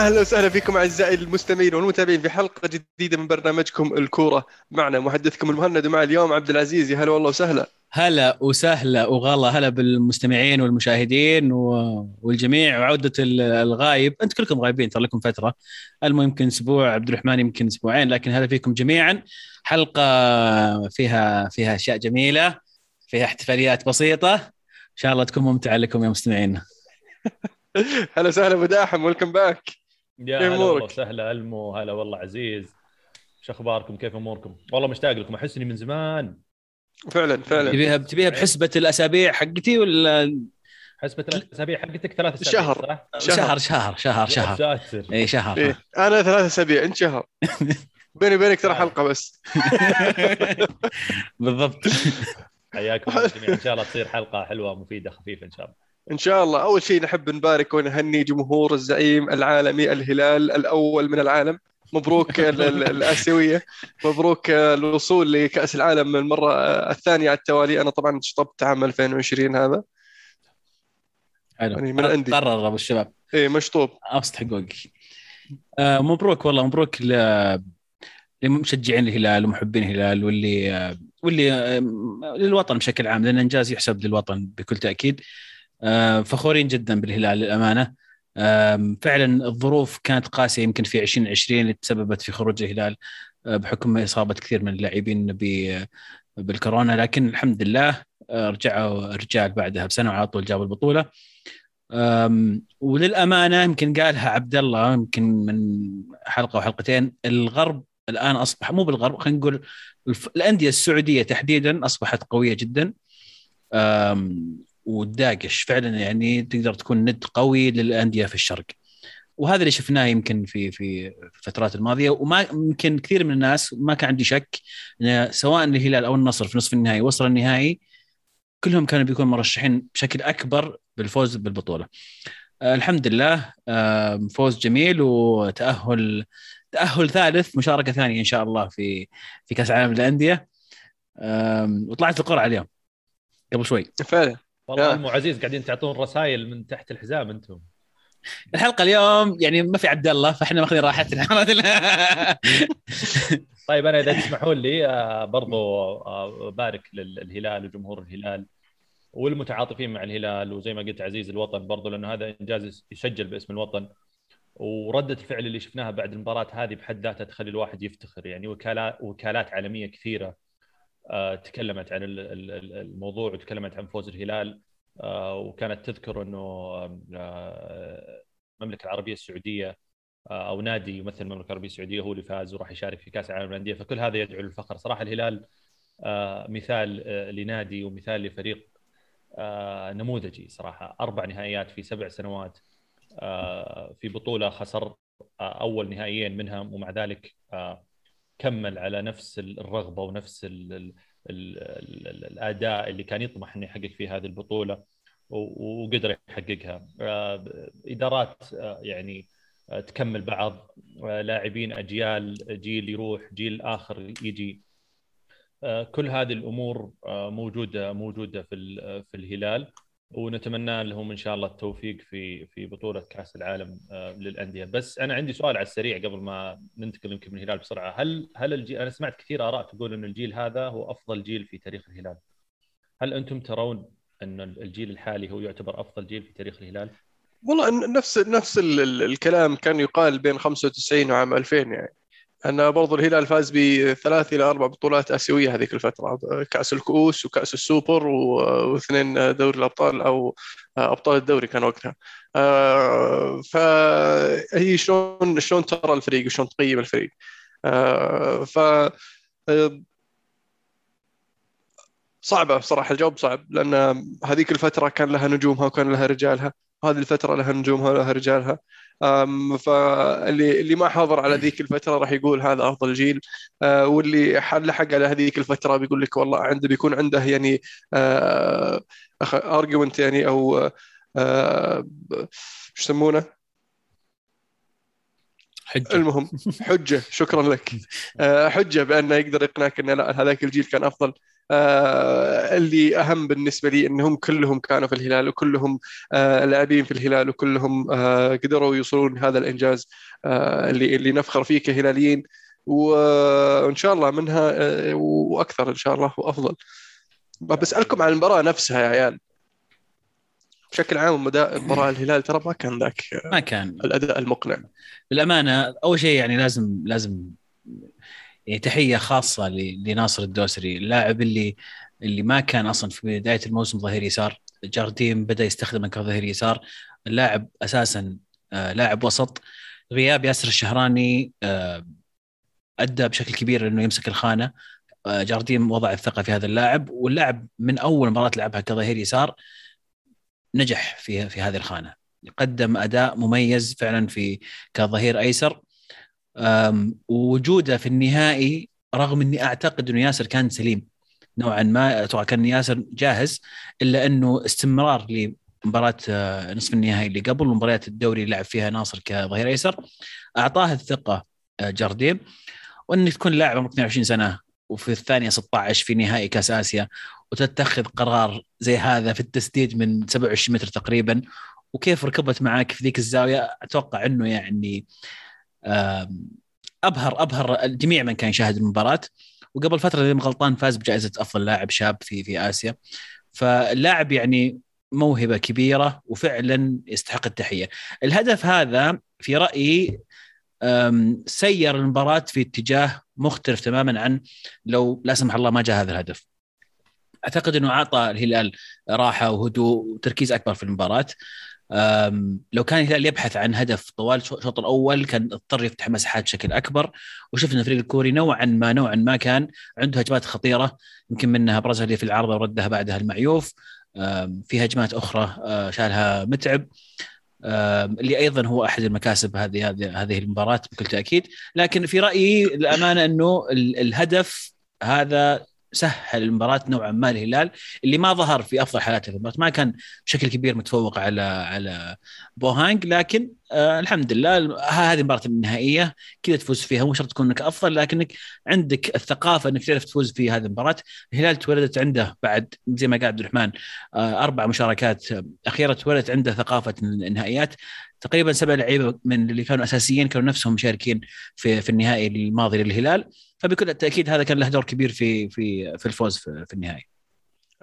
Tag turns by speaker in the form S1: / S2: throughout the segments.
S1: أهلا وسهلا فيكم أعزائي المستمعين والمتابعين في حلقة جديدة من برنامجكم الكورة. معنا محدثكم المهند ومع اليوم عبد العزيز. يا هلا والله وسهلا.
S2: هلا وسهلا وغلا هلا بالمستمعين والمشاهدين والجميع وعودة الغايب. انت كلكم غايبين ترى لكم فترة. المهم يمكن أسبوع عبد الرحمن يمكن أسبوعين لكن هلا فيكم جميعا. حلقة فيها فيها أشياء جميلة فيها احتفاليات بسيطة. إن شاء الله تكون ممتعة لكم يا مستمعين.
S1: هلا وسهلا أبو داحم ويلكم باك
S3: يا هلا والله وسهلا ألمو هلا والله عزيز. شو أخباركم؟ كيف أموركم؟ والله مشتاق لكم احسني من زمان.
S1: فعلا فعلا.
S2: تبيها تبيها بحسبة الأسابيع حقتي ولا؟
S3: حسبة الاسابيع حقتك ثلاث
S1: أسابيع شهر.
S2: شهر شهر شهر شهر. شهر اي شهر. إيه.
S1: أنا ثلاث أسابيع إنت شهر. بيني وبينك ترى حلقة بس.
S2: بالضبط.
S3: حياكم جميعا إن شاء الله تصير حلقة حلوة مفيدة خفيفة إن شاء الله.
S1: إن شاء الله. أول شيء نحب نبارك ونهني جمهور الزعيم العالمي الهلال الأول من العالم. مبروك الآسيوية. مبروك الوصول لكأس العالم المرة الثانية على التوالي. أنا طبعا شطبت عام 2020 هذا.
S2: حلو. يعني من عندي. قرر أبو الشباب.
S1: إيه مشطوب.
S2: ابسط حقوقك آه مبروك والله. مبروك ل لمشجعين الهلال ومحبين الهلال واللي آه واللي آه للوطن بشكل عام لأن إنجاز يحسب للوطن بكل تأكيد. فخورين جدا بالهلال للأمانة. فعلا الظروف كانت قاسية يمكن في 2020 اللي تسببت في خروج الهلال آه، بحكم إصابة كثير من اللاعبين بالكورونا. لكن الحمد لله آه، رجعوا الرجال بعدها بسنة وعلى طول جابوا البطولة. وللأمانة يمكن قالها عبد الله يمكن من حلقة وحلقتين الغرب الآن أصبح مو بالغرب خلينا نقول الأندية السعودية تحديدا أصبحت قوية جدا. وتداقش. فعلا يعني تقدر تكون ند قوي للأندية في الشرق. وهذا اللي شفناه يمكن في في الفترات الماضية. وما يمكن كثير من الناس ما كان عندي شك سواء الهلال أو النصر في نصف النهائي وصل النهائي كلهم كانوا بيكونوا مرشحين بشكل أكبر بالفوز بالبطولة. آه الحمد لله فوز جميل وتأهل تأهل ثالث مشاركة ثانية إن شاء الله في في كأس العالم للأندية. وطلعت القرعة اليوم قبل شوي.
S1: فعلا.
S3: والله ام عزيز قاعدين تعطون رسائل من تحت الحزام أنتم.
S2: الحلقة اليوم يعني ما في عبد الله فإحنا ماخذين راحتنا.
S3: طيب أنا إذا تسمحون لي آه، برضو آه، بارك للهلال وجمهور الهلال والمتعاطفين مع الهلال. وزي ما قلت عزيز الوطن برضو لأنه هذا إنجاز يسجل باسم الوطن. وردة الفعل اللي شفناها بعد المباراة هذه بحد ذاتها تخلي الواحد يفتخر. يعني وكالات وكالات عالمية كثيرة آه، تكلمت عن الموضوع وتكلمت عن فوز الهلال آه، وكانت تذكر إنه آه، المملكة العربية السعودية أو نادي يمثل المملكة العربية السعودية هو اللي فاز وراح يشارك في كأس العالم للأندية فكل هذا يدعو للفخر. صراحة الهلال مثال لنادي ومثال لفريق نموذجي صراحة. أربع نهائيات في سبع سنوات في بطولة خسر أول نهائيين منها ومع ذلك كمل على نفس الرغبة ونفس ال ال ال الأداء اللي كان يطمح إنه يحقق في هذه البطولة وقدر يحققها. آه، إدارات آه، يعني آه، تكمل بعض لاعبين أجيال جيل يروح جيل آخر يجي. كل هذه الأمور موجودة موجودة في في الهلال. ونتمنى لهم إن شاء الله التوفيق في في بطولة كأس العالم آه، للأندية. بس أنا عندي سؤال على السريع قبل ما ننتقل يمكن من الهلال بسرعة. هل هل الجيل أنا سمعت كثير آراء تقول إن الجيل هذا هو أفضل جيل في تاريخ الهلال. هل أنتم ترون إن الجيل الحالي هو يعتبر أفضل جيل في تاريخ الهلال؟
S1: والله نفس نفس الكلام كان يقال بين 95 وعام 2000 يعني. أن برضو الهلال فاز بثلاث إلى أربع بطولات آسيوية هذيك الفترة. كأس الكؤوس وكأس السوبر واثنين دوري الأبطال أو أبطال الدوري كان وقتها. آه، فهي شلون شلون ترى الفريق وشلون تقيم الفريق؟ آه، ف آه، صعبة صراحة الجواب صعب لأن هذيك الفترة كان لها نجومها وكان لها رجالها. هذه الفترة لها نجومها ولها رجالها. فاللي اللي ما حاضر على ذيك الفترة راح يقول هذا أفضل جيل. آه، واللي لحق على هذيك الفترة بيقول لك والله عنده بيكون عنده يعني ارجيومنت آه، يعني أو آه، شو يسمونه؟ حجة. المهم حجة. شكرا لك. حجة بأنه يقدر يقنعك ان لا هذاك الجيل كان أفضل. آه، اللي أهم بالنسبة لي إنهم كلهم كانوا في الهلال وكلهم آه، لاعبين في الهلال وكلهم آه، قدروا يوصلون هذا الإنجاز اللي اللي نفخر فيه كهلاليين. وإن شاء الله منها وأكثر إن شاء الله وأفضل. بسألكم عن المباراة نفسها يا عيال. بشكل عام مباراة الهلال ترى ما كان ذاك
S2: ما كان.
S1: الأداء المقنع.
S2: للأمانة أول شيء يعني لازم لازم يعني تحية خاصة لناصر الدوسري اللاعب اللي اللي ما كان أصلا في بداية الموسم ظهير يسار جارديم بدأ يستخدمه كظهير يسار. اللاعب أساسا آه لاعب وسط. غياب ياسر الشهراني آه أدى بشكل كبير إنه يمسك الخانة. آه جارديم وضع الثقة في هذا اللاعب واللاعب من أول مباراة لعبها كظهير يسار نجح في في هذه الخانة. قدم أداء مميز فعلا في كظهير أيسر. ووجوده في النهائي رغم إني أعتقد إنه ياسر كان سليم. نوعا ما أتوقع كان ياسر جاهز إلا إنه استمرار لمباراة آه، نصف النهائي اللي قبل ومباريات الدوري اللي لعب فيها ناصر كظهير أيسر. أعطاه الثقة آه، جارديم وانك تكون لاعب عمرك 22 سنة وفي الثانية 16 في نهائي كأس آسيا وتتخذ قرار زي هذا في التسديد من 27 متر تقريبا. وكيف ركبت معك في ذيك الزاوية؟ أتوقع إنه يعني ابهر أبهر الجميع من كان يشاهد المباراة. وقبل فترة اذا غلطان فاز بجائزة أفضل لاعب شاب في في آسيا. فاللاعب يعني موهبة كبيرة وفعلا يستحق التحية. الهدف هذا في رأيي سير المباراة في اتجاه مختلف تماما عن لو لا سمح الله ما جاء هذا الهدف. أعتقد إنه اعطى الهلال راحة وهدوء وتركيز أكبر في المباراة. لو كان الهلال يبحث عن هدف طوال الشوط الأول كان اضطر يفتح مساحات بشكل أكبر. وشفنا الفريق الكوري نوعا ما نوعا ما كان عنده هجمات خطيرة. يمكن منها ابرزها اللي في العارضة وردها بعدها المعيوف. في هجمات أخرى آه، شالها متعب. اللي أيضا هو أحد المكاسب هذه هذه هذه المباراة بكل تأكيد. لكن في رأيي الأمانة إنه الهدف هذا سهل المباراة نوعا ما الهلال اللي ما ظهر في أفضل حالاته في المباراه ما كان بشكل كبير متفوق على على بوهانج لكن آه الحمد لله هذه المباراة النهائية كذا تفوز فيها. مو شرط تكون إنك أفضل لكنك عندك الثقافة إنك تعرف تفوز في هذه المباراة. الهلال تولدت عنده بعد زي ما قال عبد الرحمن آه أربع مشاركات أخيرة تولدت عنده ثقافة النهائيات تقريبا سبع لعيبة من اللي كانوا أساسيين كانوا نفسهم مشاركين في في النهائي الماضي للهلال. فبكل التأكيد هذا كان له دور كبير في في في الفوز في, في النهائي.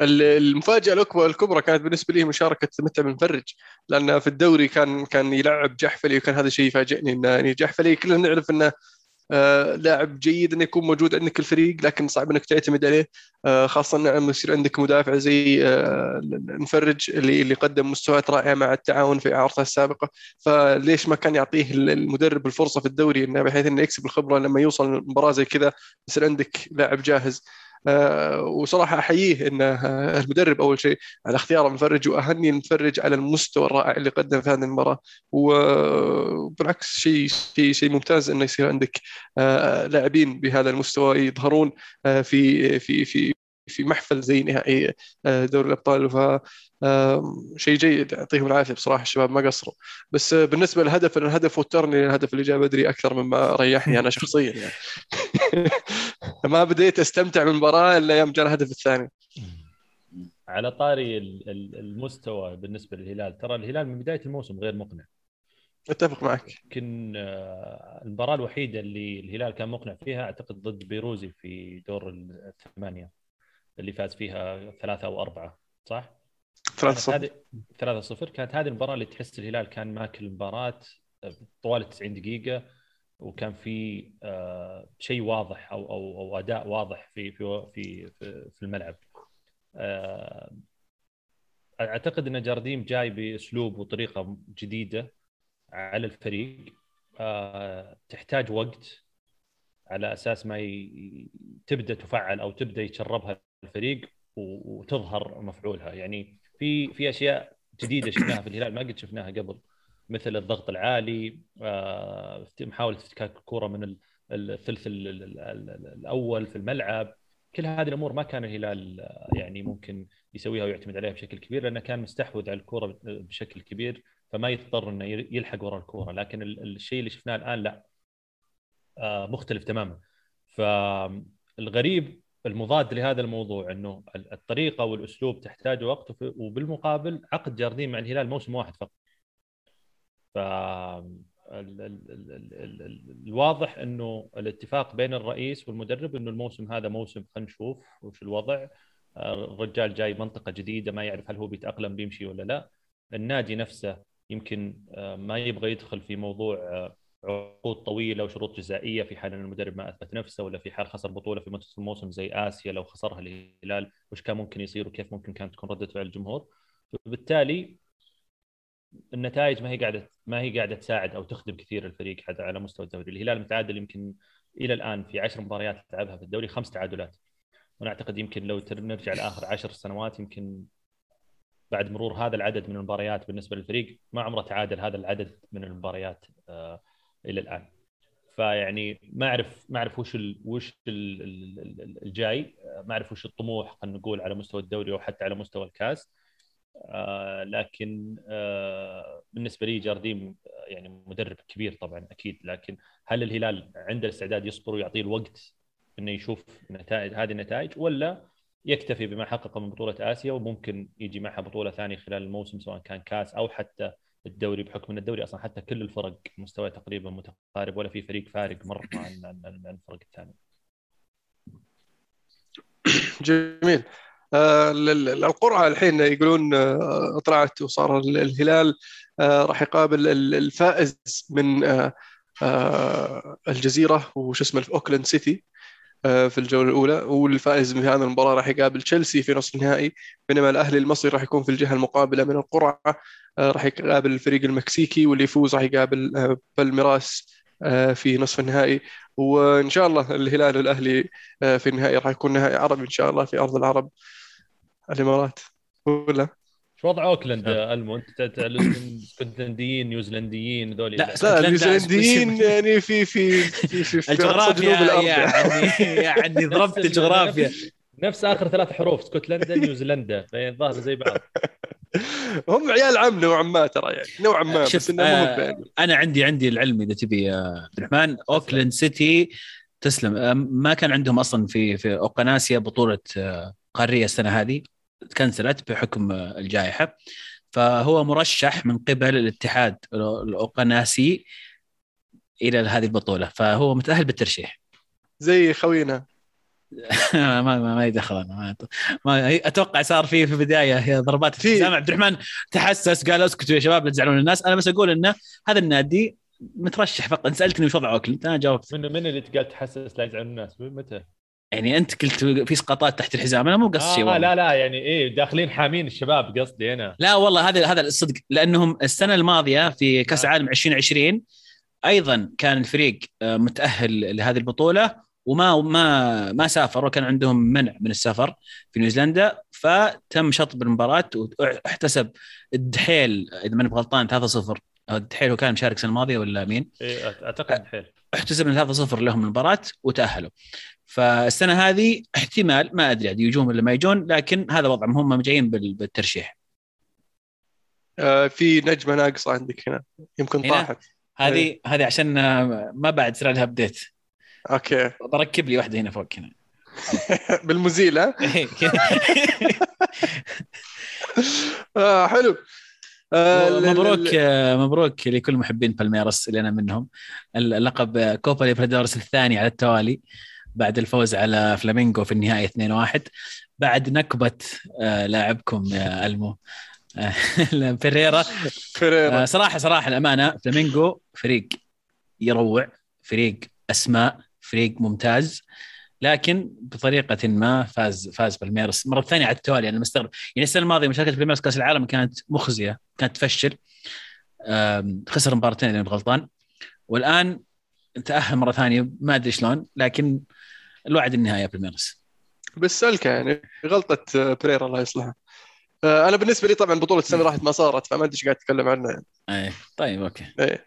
S1: المفاجأة الكبرى كانت بالنسبة لي مشاركة متعب مفرج لأن في الدوري كان كان يلعب جحفلي وكان هذا الشيء يفاجئني انه يعني جحفلي كلنا نعرف إنه آه لاعب جيد إنه يكون موجود عندك الفريق لكن صعب إنك تعتمد عليه. آه خاصة لما يصير عندك مدافع زي آه نفرج اللي اللي قدم مستويات رائعة مع التعاون في اعارته السابقة. فليش ما كان يعطيه المدرب الفرصة في الدوري إنه بحيث إنه يكسب الخبرة لما يوصل مباراه زي كذا يصير عندك لاعب جاهز. آه، وصراحة أحييه إن آه، المدرب أول شيء على اختيار المفرج وأهني المفرج على المستوى الرائع اللي قدم في هذه المباراة. وبالعكس شيء شيء شيء ممتاز إنه يصير عندك آه، لاعبين بهذا المستوى يظهرون في في في في محفل زي نهائي دوري الأبطال. ف شيء جيد يعطيهم العافية بصراحة الشباب ما قصروا. بس بالنسبة للهدف الهدف وترني الهدف اللي جاء بدري أكثر مما ريحني أنا شخصيا. يعني. ما بديت أستمتع بالمباراة إلا يوم جاء الهدف الثاني.
S3: على طاري المستوى بالنسبة للهلال. ترى الهلال من بداية الموسم غير مقنع.
S1: أتفق معك.
S3: يمكن آه، المباراة الوحيدة اللي الهلال كان مقنع فيها أعتقد ضد بيروزي في دور الثمانية اللي فاز فيها ثلاثة أو اربعه صح؟ 3-0 3-0 كانت هذه المباراة اللي تحس الهلال كان ماكل المباراة طوال 90 دقيقة. وكان في آه، شيء واضح أو أو أو أداء واضح في في في في الملعب. آه، أعتقد إن جارديم جاي بأسلوب وطريقة جديدة على الفريق. آه، تحتاج وقت على أساس ما. تبدأ تفعل أو تبدأ يتشربها الفريق وتظهر مفعولها. يعني في في أشياء جديدة شفناها في الهلال ما قد شفناها قبل. مثل الضغط العالي آه، محاولة افتكاك الكرة من الثلث الأول في الملعب. كل هذه الأمور ما كان الهلال آه، يعني ممكن يسويها ويعتمد عليها بشكل كبير لأنه كان مستحوذ على الكرة بشكل كبير فما يضطر إنه يلحق وراء الكرة. لكن الشيء اللي شفناه الآن لا آه، مختلف تماما. فالغريب المضاد لهذا الموضوع إنه الطريقة والأسلوب تحتاج وقت وبالمقابل عقد جاردين مع الهلال موسم واحد فقط. الواضح إنه الاتفاق بين الرئيس والمدرب إنه الموسم هذا موسم خلينا نشوف وش الوضع. الرجال جاي منطقة جديدة ما يعرف هل هو بيتأقلم بيمشي ولا لا. النادي نفسه يمكن آه، ما يبغى يدخل في موضوع آه، عقود طويلة وشروط جزائية في حال إن المدرب ما أثبت نفسه ولا في حال خسر بطولة في منتصف الموسم زي آسيا لو خسرها الهلال وش كان ممكن يصير وكيف ممكن كانت تكون ردة فعل الجمهور. فبالتالي النتائج ما هي قاعدة ما هي قاعدة تساعد أو تخدم كثير الفريق حتى على مستوى الدوري الهلال متعادل يمكن إلى الآن في عشر مباريات لعبها في الدوري خمس تعادلات. وأنا أعتقد يمكن لو نرجع لآخر عشر سنوات يمكن بعد مرور هذا العدد من المباريات بالنسبة للفريق ما عمره تعادل هذا العدد من المباريات آه إلى الآن. فيعني ما أعرف ما أعرف وش ال وش ال الجاي. ما أعرف وش الطموح خلينا نقول على مستوى الدوري أو حتى على مستوى الكاس. آه لكن آه بالنسبة لي جارديم يعني مدرب كبير طبعا أكيد لكن هل الهلال عنده الاستعداد يصبر ويعطيه الوقت إنه يشوف نتائج هذه النتائج ولا يكتفي بما حققه من بطولة آسيا وممكن يجي معها بطولة ثانية خلال الموسم سواء كان كاس أو حتى الدوري بحكم إن الدوري أصلا حتى كل الفرق مستوى تقريبا متقارب ولا في فريق فارق مرة عن الفرق الثانية.
S1: جميل آه القرعة الحين يقولون آه طلعت وصار الهلال آه راح يقابل الفائز من آه آه الجزيرة وش اسمه أوكلاند سيتي آه، في الجولة الأولى والفائز من هذه المباراة راح يقابل تشيلسي في نصف النهائي بينما الأهلي المصري راح يكون في الجهة المقابلة من القرعة آه، راح يقابل الفريق المكسيكي واللي يفوز راح يقابل آه، بالميراس في نصف النهائي. وإن شاء الله الهلال والأهلي في النهائي راح يكون نهائي عربي إن شاء الله في أرض العرب. الإمارات. ولا؟
S3: شو وضع أوكلاند ألمو؟ أنت اسكتلنديين نيوزيلنديين ذولي
S1: لا لا. النيوزيلنديين يعني في في في, في,
S2: في الجغرافيا يعني يعني ضربت الجغرافيا.
S3: نفس آخر ثلاث حروف اسكتلندا نيوزيلندا. الظاهر زي بعض.
S1: هم عيال عم نوعا ما ترى يعني نوعا ما
S2: بس إنه آه. أنا عندي عندي العلم إذا تبي يا عبد الرحمن. أوكلاند سيتي تسلم. ما كان عندهم أصلا في في أوقناسيا بطولة آه، قارية السنة هذه. تكنسلت بحكم الجائحة. فهو مرشح من قبل الاتحاد الأوقناسي إلى هذه البطولة. فهو متأهل بالترشيح.
S1: زي خوينا.
S2: ما ما ما يدخل أنا ما أتوقع صار في في البدايه ضربات في سامع عبد الرحمن تحسس قال اسكتوا يا شباب لا تزعلون الناس. أنا بس أقول إنه هذا النادي مترشح فقط. سألتني وش وضع اوكلاند أنا جاوبت.
S3: من من اللي قال تحسس لا يزعلون الناس؟ متى؟
S2: يعني أنت قلت في اسقاطات تحت الحزام أنا مو قصدي
S3: آه لا لا يعني إيه داخلين حامين الشباب قصدي أنا.
S2: لا والله هذا هذا الصدق لأنهم السنة الماضية في كأس آه. 2020 أيضا كان الفريق متأهل لهذه البطولة وما ما ما سافر وكان عندهم منع من السفر في نيوزيلندا فتم شطب المباراة واحتسب الدحيل إذا ماني غلطان 3-0 الدحيل هو كان مشارك السنة الماضية ولا مين؟
S3: اعتقد الدحيل.
S2: احتسب من 3-0 لهم المباراة وتأهلوا. فالسنة هذه احتمال ما أدري عاد يجون ولا ما يجون لكن هذا وضعهم هم جايين بالترشيح.
S1: آه في نجمة ناقصه عندك هنا يمكن طاحت.
S2: هذه إيه. هذه عشان ما بعد صار لها ابديت
S1: okay.
S2: بركب لي واحدة هنا فوق هنا.
S1: بالمزيل ها؟ إيه، آه حلو.
S2: آه مبروك آه مبروك لكل محبين بالميرس اللي أنا منهم اللقب كوبا ليبرادورس الثاني على التوالي. بعد الفوز على فلامينغو في النهائي 2-1 بعد نكبة آه لاعبكم يا ألمو. آه، فيريرا.
S1: فيريرا.
S2: آه، صراحة صراحة الأمانة فلامينغو فريق يروع فريق أسماء فريق ممتاز لكن بطريقة ما فاز فاز بالميرس. مرة ثانية على التوالي أنا مستغرب. يعني السنة الماضية مشاركة بالميرس كأس العالم كانت مخزية كانت تفشل. خسر مباراتين إذا غلطان. والآن تأهل مرة ثانية ما أدري شلون لكن الوعد النهائي بالميرس
S1: بس سلكه يعني غلطة بريرا الله يصلحها. آه، أنا بالنسبة لي طبعا بطولة السنة راحت ما صارت فما أدري إيش قاعد اتكلم عنها يعني.
S2: اي طيب okay.
S1: اي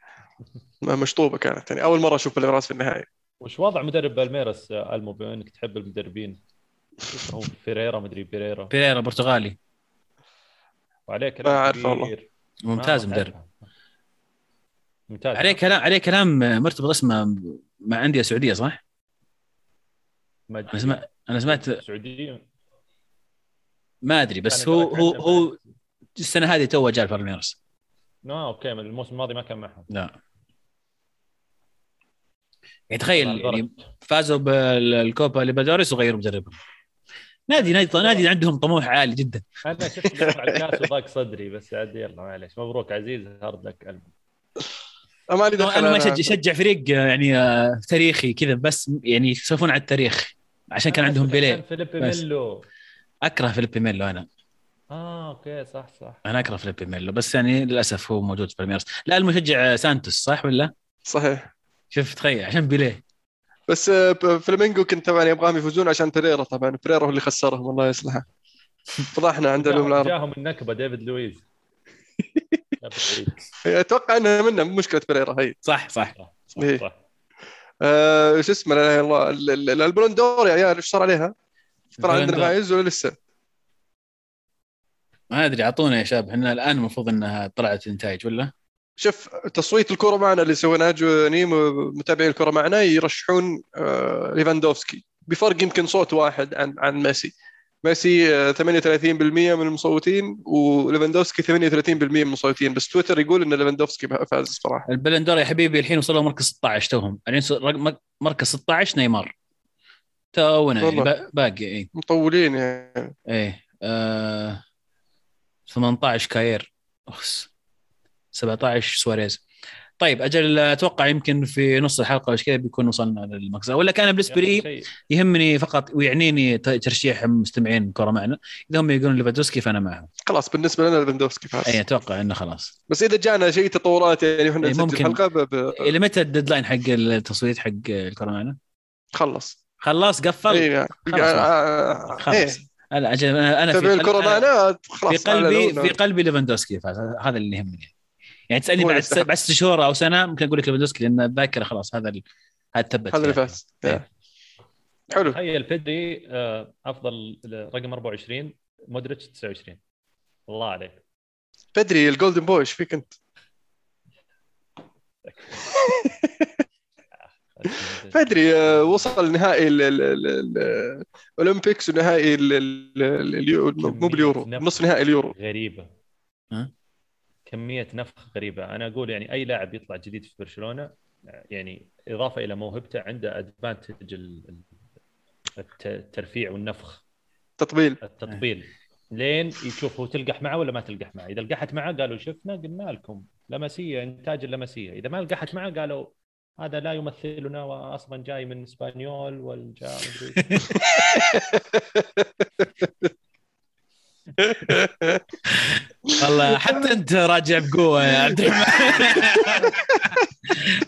S1: مشطوبة كانت يعني. أول مرة أشوف بالميراس في النهائي.
S3: وش وضع مدرب بالميرس ألمو بما إنك تحب المدربين؟ هو فيريرا مدري بيريرا
S2: بيريرا برتغالي.
S3: وعليه كلام
S1: ما اعرف والله.
S2: ممتاز مدرب. ممتاز. عليه كلام عليه كلام مرتبط اسمه مع أندية سعودية صح؟ أنا سمعت
S3: السعوديه
S2: ما أدري بس هو هو. هو السنة هذه تو جاء البالميراس
S3: آه okay الموسم الماضي ما كان معهم.
S2: لا. يعني تخيل يعني. فازوا بالكوبا ليبادوريس وغيروا مدربهم. نادي نادي نادي عندهم طموح عالي جدا.
S3: أنا شفت بيطلع الكاس وضاق صدري بس عاد يلا معليش. مبروك عزيز
S1: hard luck دخل
S2: أنا ما. شجع شجع فريق يعني آه، تاريخي كذا بس يعني يسولفون على التاريخ. عشان كان عندهم
S3: عشان
S2: بيليه
S3: فيليبي. ميلو.
S2: أكره فيليبي ميلو أنا.
S3: آه okay صح صح.
S2: أنا أكره فيليبي ميلو بس يعني للأسف هو موجود في بالميراس لا المشجع سانتوس صح ولا؟
S1: صحيح.
S2: شوف تخيل عشان بيليه.
S1: بس آه، فلامينجو كنت طبعا يبغاهم يفوزون عشان بريرا طبعا. بريرا هو اللي خسرهم الله يصلحه. فضحنا عند
S3: جاهم,
S1: العرب
S3: جاهم النكبة ديفيد لويز.
S1: أتوقع إنها منها مو مشكلة بريرا هي.
S2: صح صح.
S3: صح
S1: إيه.
S3: صح, صح.
S1: آه شو اسمه لا إله إلا الله ال- ال- ال- ال Ballon d'Or يا عيال إيش صار عليها؟ طلع عندنا. فايز ولا لسه؟
S2: ما أدري أعطونا يا شباب إحنا الآن المفروض إنها طلعت نتائج ولا؟
S1: شوف تصويت الكرة معنا اللي سويناه جوني متابعين الكرة معنا يرشحون آه ليفاندوفسكي بفرق يمكن صوت واحد عن عن ميسي ميسي آه، 38% من المصوتين وليفاندوفسكي 38% من المصوتين. بس تويتر يقول إن ليفاندوفسكي فاز صراحة.
S2: ال Ballon d'Or يا حبيبي الحين وصلوا مركز 16 توهم. الحين مركز 16 نيمار. تونا يعني باقي اي
S1: مطولين يعني.
S2: إيه آه 18 كاير. أخس. 17 سواريز. طيب أجل أتوقع يمكن في نص الحلقة وش كذا بيكون وصلنا للمقصد ولا كان بالنسبة لي يهمني فقط ويعنيني ترشيح مستمعين كره معنا. إذا هم يقولون ليفاندوسكي فأنا معهم.
S1: خلاص بالنسبة لنا ليفاندوفسكي فاز.
S2: أي أتوقع إنه خلاص.
S1: بس إذا جانا شيء تطورات يعني إحنا
S2: إيه،
S1: نسجل
S2: ممكن.
S1: حلقة ب... ب...
S2: إلى متى ال deadline حق التصويت حق الكره معنا؟
S1: خلص.
S2: خلاص قفل.
S1: اي يعني
S2: خلاص.
S1: آه،
S2: خلاص.
S1: إيه.
S2: لا أجل أنا أنا في
S1: الكره
S2: في قلبي. في قلبي ليفاندوسكي فاز. هذا اللي يهمني. يعني
S1: تسألني
S2: بعد
S1: يستحق.
S2: بعد ست شهور أو سنة ممكن أقول لك ليفاندوسكي لأن الذاكره خلاص هذا ال- هذا ثبت
S1: هذا اللي
S2: فيها.
S1: فاز
S2: إيه.
S1: حلو
S3: تخيل بيدري آه، أفضل رقم 24 مودريتش 29 الله عليك
S1: بدري ال Golden Boy إيش فيك أنت؟ بدري آه، وصل نهائي ال- ال- ال- ال- الاولمبيكس ونهائي مو باليورو
S3: كمية
S1: نص نهائي اليورو
S3: غريبة
S2: ها؟
S3: كمية نفخ غريبة. أنا أقول يعني أي لاعب يطلع جديد في برشلونة يعني إضافة إلى موهبته عنده ادفانتج الترفيع والنفخ.
S1: تطبيل.
S3: التطبيل. لين يشوف هو تلقح معه ولا ما تلقح معه. إذا لقحت معه قالوا شفنا قلنا لكم لمسية إنتاج اللمسية. إذا ما لقحت معه قالوا هذا لا يمثلنا واصلا جاي من إسبانيول والجاي مدري
S2: والله حتى انت راجع بقوة يا عبد الرحمن.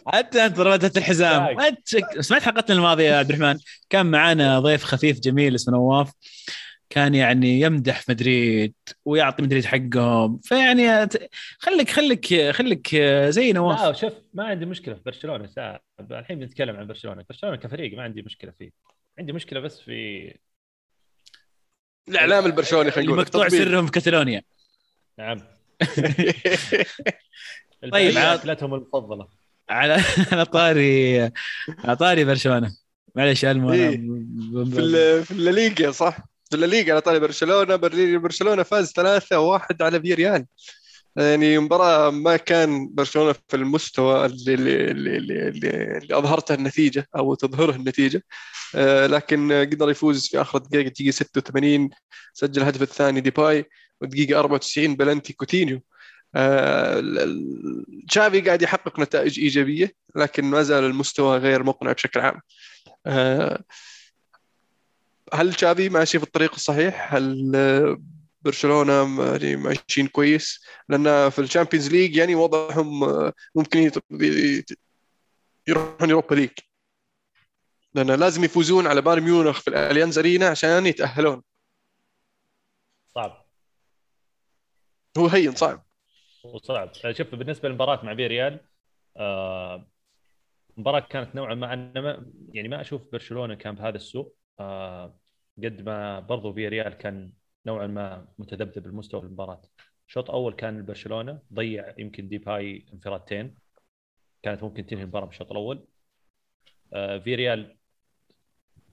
S2: حتى انت ربطت الحزام. سمعت حلقتنا الماضية يا عبد الرحمن؟ كان معانا ضيف خفيف جميل اسمه نواف. كان يعني يمدح في مدريد ويعطي مدريد حقهم. فيعني خليك خليك خليك زي نواف.
S3: لا شوف ما عندي مشكلة في برشلونة. ساعة. الحين بنتكلم عن برشلونة. برشلونة كفريق ما عندي مشكلة فيه. عندي مشكلة بس في
S1: الاعلام البرشلوني خلينا نقول
S2: مقطوع. سرهم في كاتالونيا.
S3: نعم.
S2: طيب،
S3: أكلتهم المفضلة.
S2: على على طاري على طاري برشلونة. معلش ألمو
S1: إيه. في ال- في الليغا صح؟ في الليغا على طاري برشلونة. برشلونة فاز 3-1 على فيريال يعني مباراة ما كان برشلونة في المستوى اللي, اللي, اللي, اللي, اللي أظهرته النتيجة أو تظهره النتيجة. آه، لكن قدر يفوز في آخر دقيقة دقيقة 86 سجل الهدف الثاني ديباي. ودقيقة 94 بلنتي كوتينيو. آه، تشافي قاعد يحقق نتائج إيجابية لكن ما زال المستوى غير مقنع بشكل عام. آه، هل تشافي ماشي في الطريق الصحيح؟ هل آه، برشلونة يعني ماشيين كويس؟ لأن في ال Champions League يعني وضعهم آه، ممكن يروحون Europa League. لأن لازم يفوزون على بايرن ميونخ في الأليانز أرينا عشان يتأهلون.
S3: صعب.
S1: هو هين صعب.
S3: وصعب شوف بالنسبة للمباراة مع فيريال آه مباراة كانت نوعا ما أنا ما يعني ما أشوف برشلونة كان بهذا السوء. آه قد ما برضو فيريال كان نوعا ما متذبذب المستوى في المباراة. الشوط الأول كان برشلونة ضيع يمكن ديباي انفرادتين. كانت ممكن تنهي المباراة بالشوط الأول. آه فيريال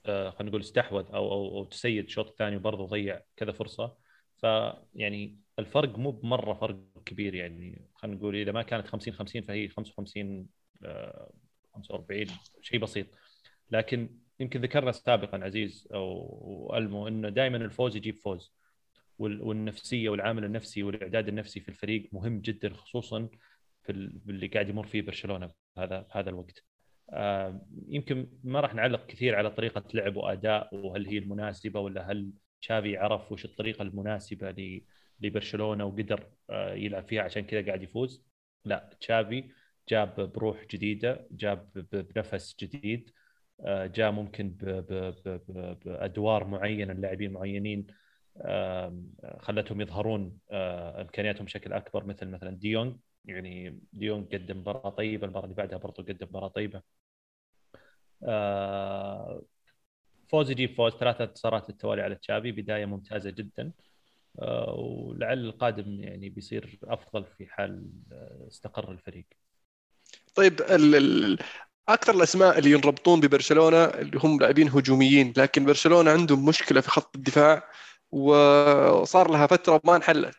S3: آه، خلينا نقول استحوذ أو أو, أو تسيد الشوط الثاني وبرضه ضيع كذا فرصة. فيعني الفرق مو بمرة فرق كبير يعني خلينا نقول إذا ما كانت 50 50 فهي 55 45 شيء بسيط لكن يمكن ذكرنا سابقا عزيز أو المو إنه دائما الفوز يجيب فوز والنفسية والعامل النفسي والإعداد النفسي في الفريق مهم جدا خصوصا في اللي قاعد يمر فيه برشلونة هذا هذا الوقت. آه، يمكن ما راح نعلق كثير على طريقة لعب وأداء وهل هي المناسبة ولا هل تشافي عرف وش الطريقة المناسبة لبرشلونة وقدر آه، يلعب فيها عشان كذا قاعد يفوز. لا تشافي جاب بروح جديدة جاب بنفس جديد آه، جاء ممكن بأدوار معينة اللاعبين معينين خلتهم يظهرون إمكانياتهم بشكل أكبر مثل مثلا ديونج يعني ديونج قدم مباراة طيبة المباراة اللي بعدها برضه قدم مباراة طيبة. آه، فوز يجيب فوز. ثلاثة انتصارات التوالي على تشافي بداية ممتازة جدا. آه، ولعل القادم يعني بيصير أفضل في حال آه، استقر الفريق.
S1: طيب ال ال أكثر الأسماء اللي ينربطون ببرشلونة اللي هم لاعبين هجوميين لكن برشلونة عندهم مشكلة في خط الدفاع وصار لها فترة ما انحلت.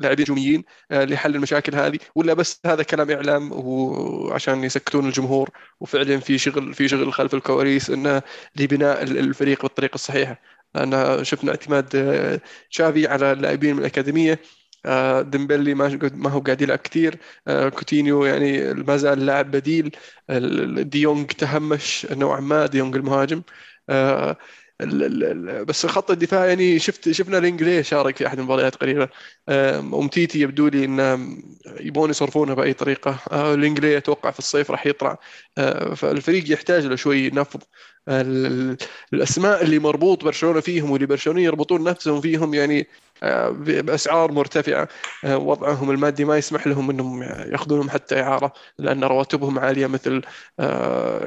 S1: لاعبين هجوميين آه، لحل المشاكل هذه. ولا بس هذا كلام إعلام وعشان يسكتون الجمهور وفعلا في شغل في شغل خلف الكواليس إنه لبناء الفريق بالطريقة الصحيحة. لأن شفنا اعتماد آه، تشافي على اللاعبين من الأكاديمية. آه، ديمبلي ما ما هو قاعد يلعب كثير كوتينيو يعني ما زال لاعب بديل. دي يونج تهمش نوعا ما دي يونج المهاجم. بس خط الدفاع يعني شفت شفنا لانجلي شارك في أحد المباريات قريبه أومتيتي يبدو لي إنه يبون يصرفونها بأي طريقة. آه، لانجلي أتوقع في الصيف راح يطلع. آه، فالفريق يحتاج له شوي نفض. الأسماء اللي مربوط برشلونة فيهم واللي برشلونة يربطون نفسهم فيهم يعني آه، بأسعار مرتفعة. وضعهم المادي ما يسمح لهم إنهم يأخذونهم حتى إعارة لأن رواتبهم عالية مثل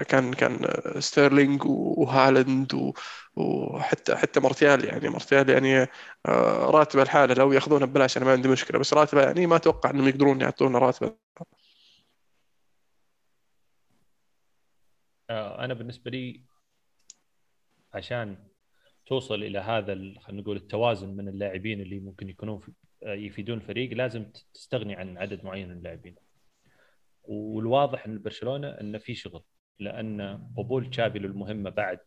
S1: كان كان ستيرلينج وهالاند وحتى حتى مارتيال يعني. مارتيال يعني آه، راتبه الحالة لو ياخذونه ببلاش أنا ما عندي مشكلة بس راتبه يعني ما أتوقع إنهم يقدرون يعطونا راتبة.
S3: آه، أنا بالنسبة لي عشان توصل إلى هذا خلينا نقول التوازن من اللاعبين اللي ممكن يكونون آه، يفيدون الفريق لازم تستغني عن عدد معين من اللاعبين. والواضح إن برشلونة انه في شغل لأن قبول تشابي للمهمة بعد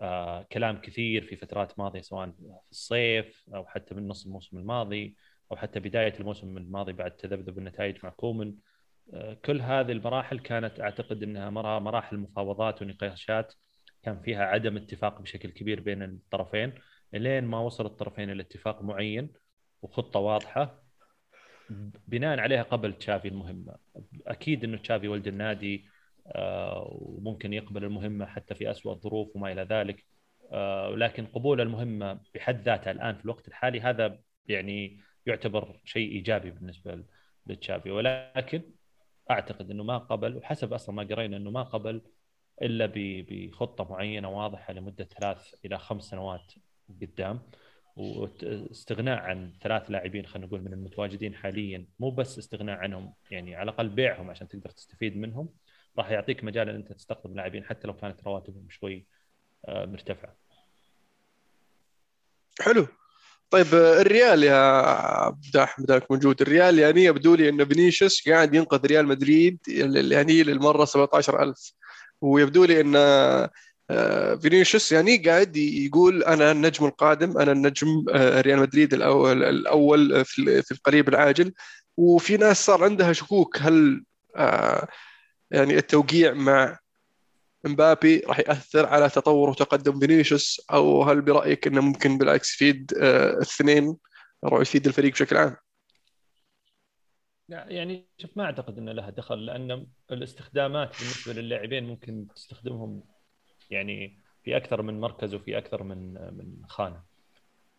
S3: آه كلام كثير في فترات ماضية سواء في الصيف أو حتى من نص الموسم الماضي أو حتى بداية الموسم الماضي بعد تذبذب النتائج مع كومن آه كل هذه المراحل كانت أعتقد إنها مراحل مفاوضات ونقاشات كان فيها عدم اتفاق بشكل كبير بين الطرفين لين ما وصل الطرفين إلى اتفاق معين وخطة واضحة بناء عليها قبل تشافي المهمة. أكيد إنه تشافي ولد النادي وممكن يقبل المهمة حتى في اسوء الظروف وما إلى ذلك. آه، لكن قبول المهمة بحد ذاتها الآن في الوقت الحالي هذا يعني يعتبر شيء إيجابي بالنسبة لتشافي. ولكن أعتقد إنه ما قبل وحسب أصلا ما قرينا إنه ما قبل إلا بخطة معينة واضحة لمدة ثلاث إلى خمس سنوات قدام واستغناء عن ثلاث لاعبين خلينا نقول من المتواجدين حاليا. مو بس استغناء عنهم يعني على الأقل بيعهم عشان تقدر تستفيد منهم. راح يعطيك مجال إن أنت تستقطب لاعبين حتى لو كانت رواتبهم شوي آه، مرتفعة.
S1: حلو. طيب آه، الريال يا عبد أحمد موجود. الريال يعني يبدو لي إن فينيسيوس قاعد ينقذ ريال مدريد يعني للمرة 17000 ويبدو لي إن آه، فينيسيوس يعني قاعد يقول أنا النجم القادم أنا النجم ريال مدريد الأول الأول في القريب العاجل. وفي ناس صار عندها شكوك هل يعني التوقيع مع مبابي راح يأثر على تطور وتقدم فينيسيوس أو هل برأيك إنه ممكن بالعكس يفيد آه، الاثنين راح يفيد الفريق بشكل عام؟
S3: يعني شوف ما أعتقد إنه لها دخل لأن الاستخدامات بالنسبة للاعبين ممكن تستخدمهم يعني في أكثر من مركز وفي أكثر من من خانة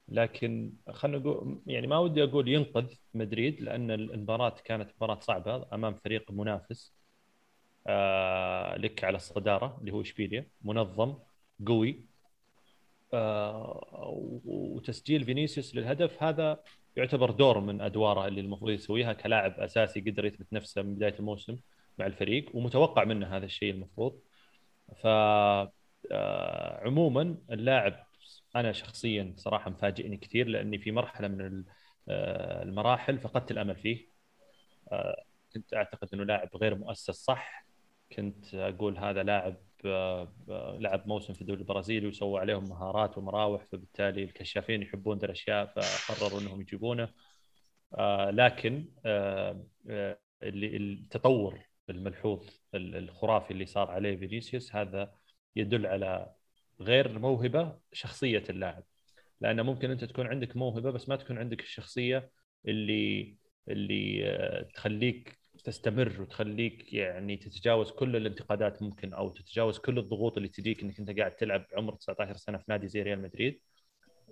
S3: لكن خلينا نقول يعني ما ودي أقول ينقذ مدريد لأن المباراة كانت مباراة صعبة أمام فريق منافس آه لك على الصدارة اللي هو إشبيليا منظم قوي. آه وتسجيل فينيسيوس للهدف هذا يعتبر دور من أدواره اللي المفروض يسويها كلاعب أساسي قدر يثبت نفسه من بداية الموسم مع الفريق ومتوقع منه هذا الشيء المفروض. ف آه، عموما اللاعب أنا شخصيا صراحة مفاجئني كثير لأني في مرحلة من آه، المراحل فقدت الأمل فيه. آه، كنت أعتقد إنه لاعب غير مؤسس صح؟ كنت أقول هذا لاعب لعب موسم في الدوري البرازيلي وسووا عليهم مهارات ومراوح فبالتالي الكشافين يحبون ذا الأشياء فقرروا إنهم يجيبونه. لكن اللي التطور الملحوظ الخرافي اللي صار عليه فينيسيوس هذا يدل على غير موهبة شخصية اللاعب. لأن ممكن أنت تكون عندك موهبة بس ما تكون عندك الشخصية اللي اللي آه، تخليك تستمر وتخليك يعني تتجاوز كل الانتقادات ممكن أو تتجاوز كل الضغوط اللي تجيك إنك أنت قاعد تلعب عمر 19 سنة في نادي زي ريال مدريد.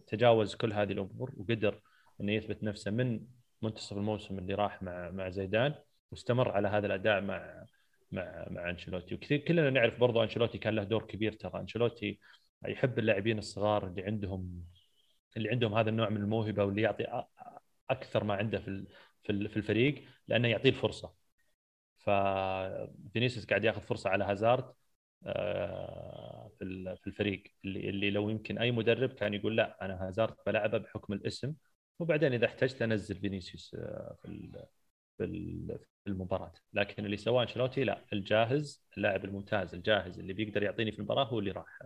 S3: تجاوز كل هذه الأمور وقدر إنه يثبت نفسه من منتصف الموسم اللي راح مع مع زيدان واستمر على هذا الأداء مع مع مع أنشيلوتي. وكثير كلنا نعرف برضو أنشيلوتي كان له دور كبير ترى. أنشيلوتي يحب اللاعبين الصغار اللي عندهم اللي عندهم هذا النوع من الموهبة واللي يعطي أكثر ما عنده في في الفريق لأنه يعطيه الفرصة. ففينيسيوس قاعد ياخذ فرصة على هازارد آه، في الفريق اللي اللي لو يمكن أي مدرب كان يقول لا أنا هازارد بلعبه بحكم الاسم. وبعدين إذا احتجت أنزل فينيسيوس آه، في في المباراة. لكن اللي سواه أنشيلوتي لا الجاهز اللاعب الممتاز الجاهز اللي بيقدر يعطيني في المباراة هو اللي راح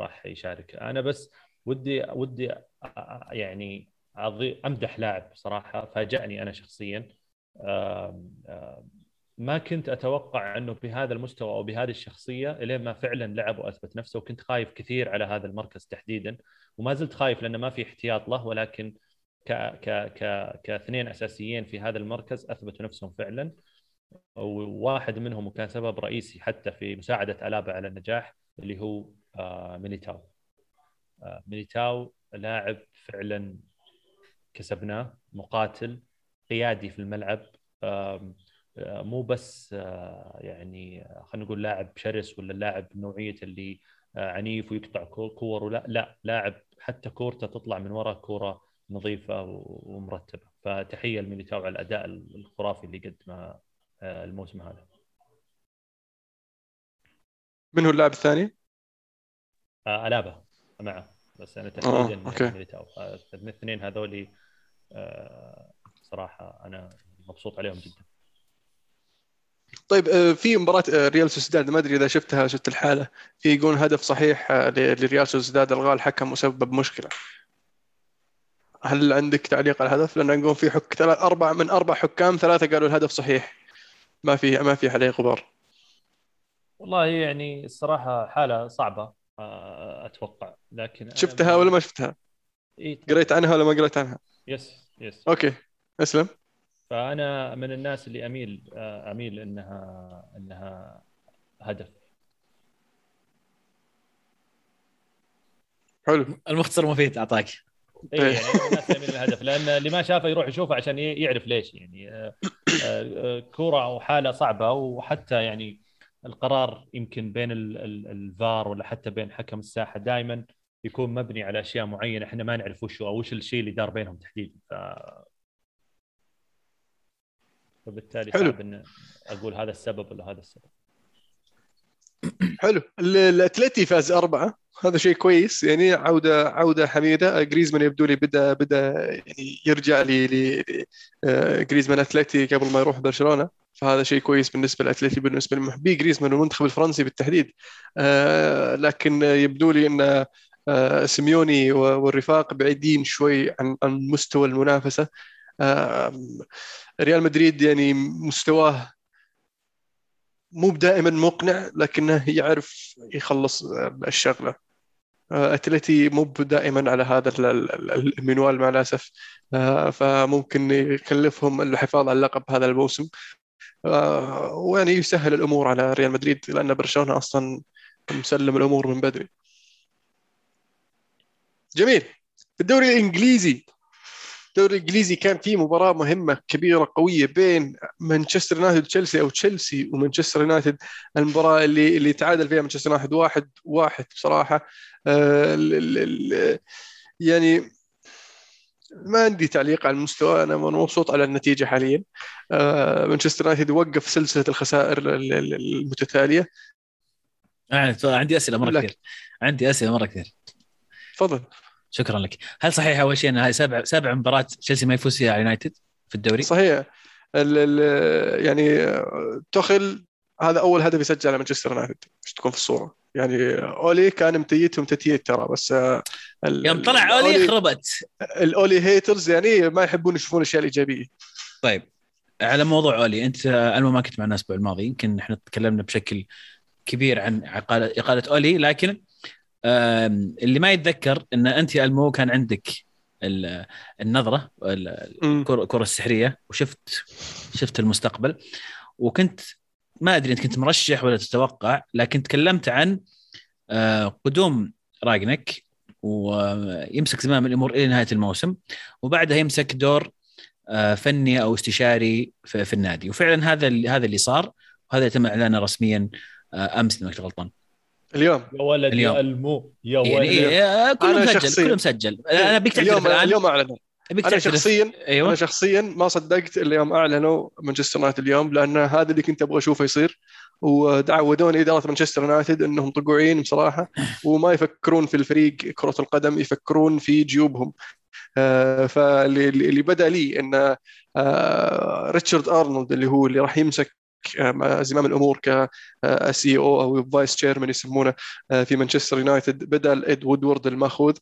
S3: راح يشارك. أنا بس ودي ودي يعني أمدح لاعب صراحة فاجأني أنا شخصيا. ما كنت أتوقع أنه بهذا المستوى أو بهذه الشخصية إلين ما فعلا لعب وأثبت نفسه وكنت خايف كثير على هذا المركز تحديدا وما زلت خايف لأنه ما في احتياط له ولكن ك ك ك كاثنين أساسيين في هذا المركز أثبتوا نفسهم فعلا. وواحد منهم وكان سبب رئيسي حتى في مساعدة ألابا على النجاح اللي هو آه، ميليتاو آه، ميليتاو لاعب فعلا كسبناه مقاتل قيادي في الملعب. مو بس يعني خلينا نقول لاعب شرس ولا لاعب نوعية اللي عنيف ويقطع كور لا لا لاعب حتى كورته تطلع من وراء كورة نظيفة ومرتبة. فتحية لميليتاو على الأداء الخرافي اللي قدمه آه، الموسم هذا.
S1: من هو اللاعب الثاني؟
S3: آه ألابا. معه. بس أنا تحديدا آه،. ميليتاو الاثنين هذولي آه صراحة أنا مبسوط عليهم جدا.
S1: طيب آه، في مباراة ريال سوسيداد ما أدري إذا شفتها شفت الحالة. في يقول هدف صحيح لريال سوسيداد الغاء الحكم مسبب مشكلة. هل عندك تعليق على الهدف؟ لأن نقول في حك ثلاث أربع من أربع حكام ثلاثة قالوا الهدف صحيح. ما في ما في عليه غبار.
S3: والله يعني الصراحة حالة صعبة آه، أتوقع. لكن
S1: شفتها ولا ما شفتها؟ إيه قريت عنها ولا ما قريت عنها؟
S3: yes yes
S1: okay أسلم.
S3: فأنا من الناس اللي أميل آه، أميل إنها إنها هدف.
S1: حلو.
S2: المختصر مفيد أعطاك.
S3: اي يعني الناس الهدف لأن اللي ما شافه يروح يشوفه عشان يعرف ليش يعني آه، آه، كورة أو حالة صعبة وحتى يعني القرار يمكن بين الفار ولا حتى بين حكم الساحة دائما يكون مبني على أشياء معينة إحنا ما نعرف وش أو وش الشيء اللي دار بينهم تحديدا. ف فبالتالي حلو. صعب ان أقول هذا السبب ولا هذا السبب.
S1: حلو. الاتلتي فاز أربعة. هذا شيء كويس. يعني عوده عودة حميدة. جريزمان يبدو لي بدا بدأ يعني يرجع لي آه، جريزمان اتلتي قبل ما يروح برشلونة. فهذا شيء كويس بالنسبة للاتلتي بالنسبة لمحبي جريزمان والمنتخب الفرنسي بالتحديد. آه، لكن يبدو لي إن آه، سيميوني والرفاق بعيدين شوي عن عن مستوى المنافسة. ريال مدريد يعني مستواه مو دائما مقنع لكنه يعرف يخلص الشغلة. آه، اتلتي مو دائما على هذا المنوال مع الأسف. آه، فممكن يكلفهم الحفاظ على اللقب هذا الموسم. آه، ويعني يسهل الأمور على ريال مدريد لأن برشلونة أصلا مسلم الأمور من بدري. جميل. الدوري الإنجليزي الدوري الإنجليزي كان في مباراة مهمة كبيرة قوية بين مانشستر يونايتد وتشيلسي أو تشيلسي ومانشستر يونايتد. المباراة اللي اللي تعادل فيها مانشستر يونايتد واحد واحد بصراحة. آه يعني ما عندي تعليق على المستوى. أنا مبسوط على النتيجة حاليا. آه مانشستر يونايتد وقف سلسلة الخسائر المتتالية.
S2: آه، عندي أسئلة
S1: مرة.
S2: كثير. عندي أسئلة مرة كثير.
S1: تفضل.
S2: شكرا لك. هل صحيح أول شيء ان هاي سابع سابع مباراة تشيلسي ما يفوز فيها يونايتد في الدوري؟
S1: صحيح. ال ال يعني توخل هذا أول هدف يسجل على مانشستر يونايتد. مش تكون في الصورة؟ يعني أولي كان متيتهم تتيت ترى بس
S2: يوم طلع أولي خربت.
S1: الاولي هيترز يعني ما يحبون يشوفون الأشياء الإيجابية.
S2: طيب على موضوع أولي أنت أنا ما كنت معنا الأسبوع الماضي يمكن إحنا تكلمنا بشكل كبير عن عقالة- إقالة أولي لكن اللي ما يتذكر إن انت يا ألمو كان عندك ال-
S1: النظرة.
S2: الكره السحرية وشفت شفت المستقبل. وكنت ما أدري انت كنت مرشح ولا تتوقع لكن تكلمت عن آه، قدوم راجنك ويمسك زمام الأمور إلى نهاية الموسم وبعدها يمسك دور آه، فني أو استشاري في, النادي. وفعلا هذا هذا اللي صار وهذا تم إعلانه رسميا آه، أمس كنت غلطان.
S1: اليوم.
S3: يا ولد
S2: اليوم.
S3: يا المو يا
S2: يعني
S3: ولد
S2: إيه آه، كله
S1: أنا
S2: مسجل
S1: شخصياً-
S2: كله مسجل. أنا أبيك تعترف
S1: اليوم
S2: الان
S1: اليوم
S2: أعلنوا.
S1: أبيك
S2: أنا
S1: شخصيا
S2: أيوه.
S1: أنا شخصيا ما صدقت اللي يوم أعلنوا مانشستر يونايتد اليوم لأن هذا اللي كنت أبغى أشوفه يصير. وتعودوني إدارة مانشستر يونايتد إنهم طقوعين بصراحة وما يفكرون في الفريق كرة القدم يفكرون في جيوبهم. آه، فاللي اللي بدأ لي إن آه، ريتشارد أرنولد اللي هو اللي راح يمسك زمام الأمور ك CEO أو vice chairman يسمونه آه، في مانشستر يونايتد بدل إد وودورد المأخوذ.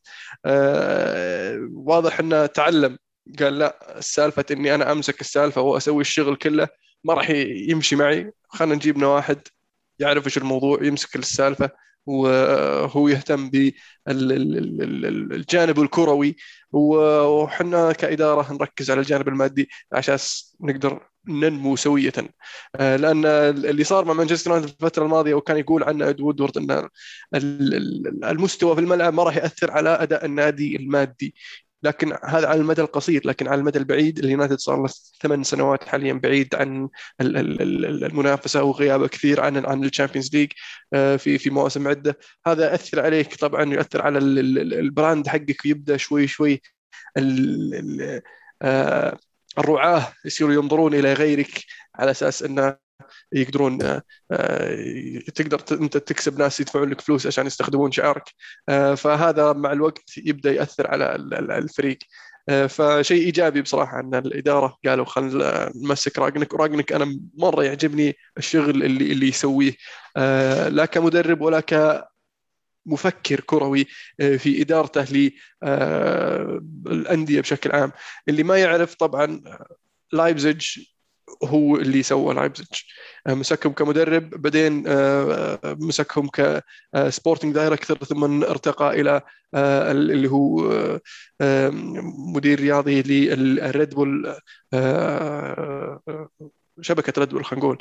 S1: آه، واضح إنه تعلم. قال لا سالفة إني أنا أمسك السالفة وأسوي الشغل كله ما راح يمشي معي. خلينا نجيب لنا واحد يعرف إيش الموضوع يمسك السالفة. وهو يهتم بالجانب الكروي وحنا كإدارة نركز على الجانب المادي عشان نقدر ننمو سوية. آه، لأن اللي صار مع مانشستر يونايتد الفترة الماضية وكان يقول عنه إد وودورد إن ال- ال- المستوى في الملعب ما راح يأثر على أداء النادي المادي. لكن هذا على المدى القصير لكن على المدى البعيد اليونايتد صار له ثمان سنوات حاليا بعيد عن ال- ال- ال- المنافسة وغيابه كثير عن عن ال Champions League آه، في في مواسم عدة. هذا ياثر عليك طبعا يؤثر على ال- ال- ال brand حقك ويبدأ شوي شوي آه، الرعاة يصيروا ينظرون إلى غيرك على أساس إنه يقدرون آه، آه، تقدر انت تكسب ناس يدفعون لك فلوس عشان يستخدمون شعارك. آه، فهذا مع الوقت يبدأ يأثر على ال- ال- الفريق. فشيء إيجابي بصراحة أن الإدارة قالوا خلينا نمسك راجنك وراجنك أنا مرة يعجبني الشغل اللي اللي يسويه. لا كمدرب ولا كمفكر كروي آه، في إدارته للانديه بشكل عام. اللي ما يعرف طبعا لايبزيج هو اللي سوى لايبزيج آه، مسكهم كمدرب بعدين آه، آه، مسكهم ك sporting director ثم ارتقى إلى اللي هو مدير رياضي للريد بول شبكة ريد بول خلينا نقول.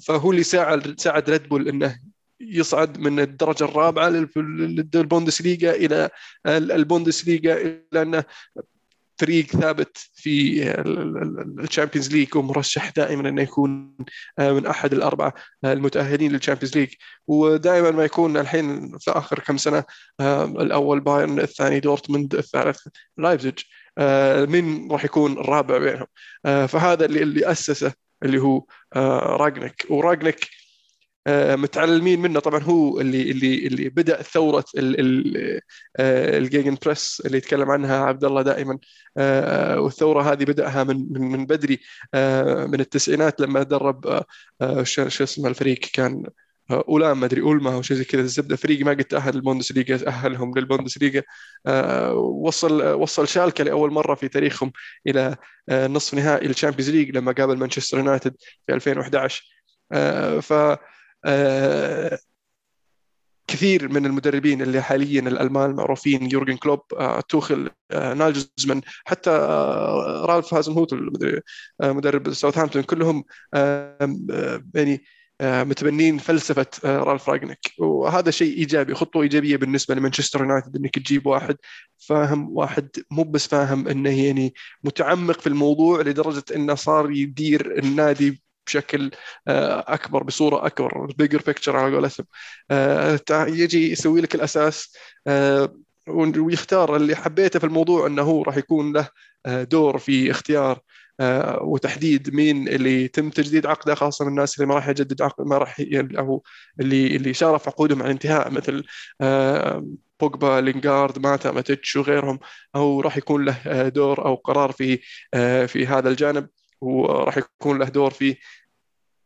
S1: فهو اللي ساعد ساعد ريد بول إنه يصعد من الدرجة الرابعة لل- للبوندسليغا إلى البوندسليغا إلى إنه فريق ثابت في ال Champions League ومرشح دائما إنه يكون آه، من أحد الأربعة آه، المتأهلين لل Champions League. ودائما ما يكون الحين في آخر كم سنة آه، الأول بايرن الثاني دورتموند الثالث لايبزيج. من راح يكون الرابع بينهم؟ فهذا اللي اللي أسسه اللي هو راجنك وراجنك متعلمين منه. طبعا هو اللي اللي اللي بدأ ثورة آه، الجيجن بريس اللي يتكلم عنها عبد الله دائما. آه، والثورة هذه بدأها من من بدري آه، من التسعينات لما درب آه، آه، شو اسمه الفريق كان آه، أولام ما أدري أولما أو شيء زي كذا الزبدة. فريق ما قد تأهل للبوندسليغا أهلهم للبوندسليغا. آه، وصل وصل شالكة لأول مرة في تاريخهم إلى آه، نصف نهائي الشامبيونز ليج لما قابل مانشستر يونايتد في 2011 آه، ف آه، كثير من المدربين اللي حاليا الألمان معروفين يورجن كلوب آه، توخيل آه، ناجلزمان حتى آه، رالف هازنهوتل آه، مدرب ساوثهامبتون كلهم آه، آه، يعني آه، متبنين فلسفة آه، رالف رانجنيك وهذا شيء إيجابي خطوة إيجابية بالنسبة لمانشستر يونايتد إنك تجيب واحد فاهم واحد مو بس فاهم إنه يعني متعمق في الموضوع لدرجة إنه صار يدير النادي بشكل آه، أكبر بصورة أكبر بيجر بيكتشر على قولتهم آه، يجي يسوي لك الأساس آه، ويختار اللي حبيته في الموضوع إنه هو راح يكون له دور في اختيار وتحديد مين اللي يتم تجديد عقده خاصة من الناس اللي ما راح يجدد عقد ما راح أو اللي اللي شارف عقودهم على الانتهاء مثل بوجبا لينغارد ماتا ماتيتش وغيرهم. أو راح يكون له دور أو قرار في في هذا الجانب وراح يكون له دور في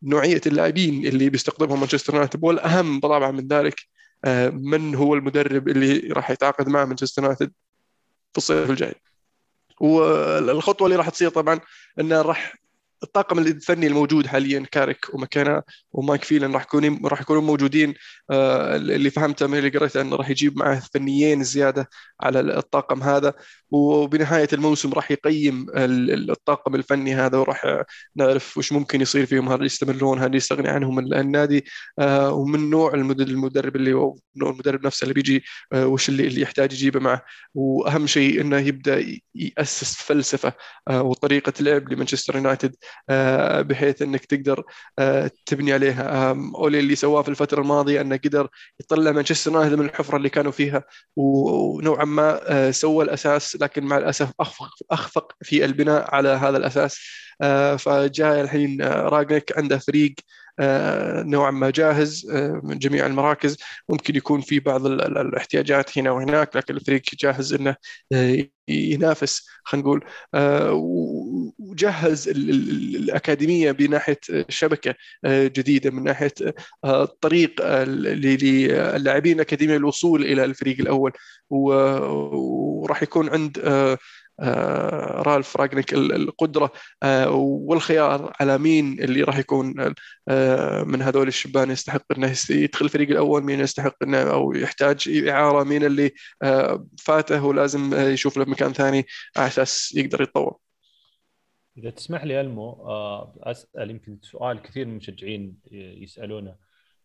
S1: نوعية اللاعبين اللي بيستقطبهم مانشستر يونايتد والاهم طبعا من ذلك من هو المدرب اللي راح يتعاقد مع مانشستر يونايتد في الصيف الجاي. والخطوة اللي راح تصير طبعا إنه راح الطاقم الفني الموجود حاليا كاريك ومكينا ومايك فيلن راح يكونوا راح يكونوا موجودين. آه، اللي فهمته من اللي قريته إنه راح يجيب معه فنيين زيادة على الطاقم هذا. وبنهاية الموسم راح يقيم الطاقم الفني هذا وراح نعرف وش ممكن يصير فيهم هل يستمرون هل يستغني عنهم النادي. آه، ومن نوع المدرب اللي هو المدرب نفسه اللي بيجي آه، وش اللي, اللي يحتاج يجيبه معه. وأهم شيء إنه يبدأ يأسس فلسفة وطريقة لعب لمانشستر يونايتد. بحيث إنك تقدر آه، تبني عليها. أولي اللي سواه في الفترة الماضية إنه قدر يطلع مانشستر يونايتد من الحفرة اللي كانوا فيها ونوعا ما آه، سوى الأساس لكن مع الأسف أخفق أخفق في البناء على هذا الأساس. فجاء الحين راجنك عنده فريق آه، نوعا ما جاهز آه، من جميع المراكز. ممكن يكون في بعض الاحتياجات هنا وهناك لكن الفريق جاهز إنه آه، ينافس خلينا نقول. وجهز الأكاديمية بناحية شبكة جديدة من ناحية طريق للاعبين الاكاديميه الوصول إلى الفريق الأول. وراح يكون عند آه، رالف راجنيك القدرة آه، والخيار على مين اللي راح يكون آه، من هذول الشبان يستحق إنه يدخل الفريق الأول مين يستحق إنه أو يحتاج إعارة مين اللي فاته ولازم يشوف له مكان ثاني على أساس يقدر يتطور.
S3: إذا تسمح لي ألمو أسأل يمكن سؤال كثير من المشجعين يسألونه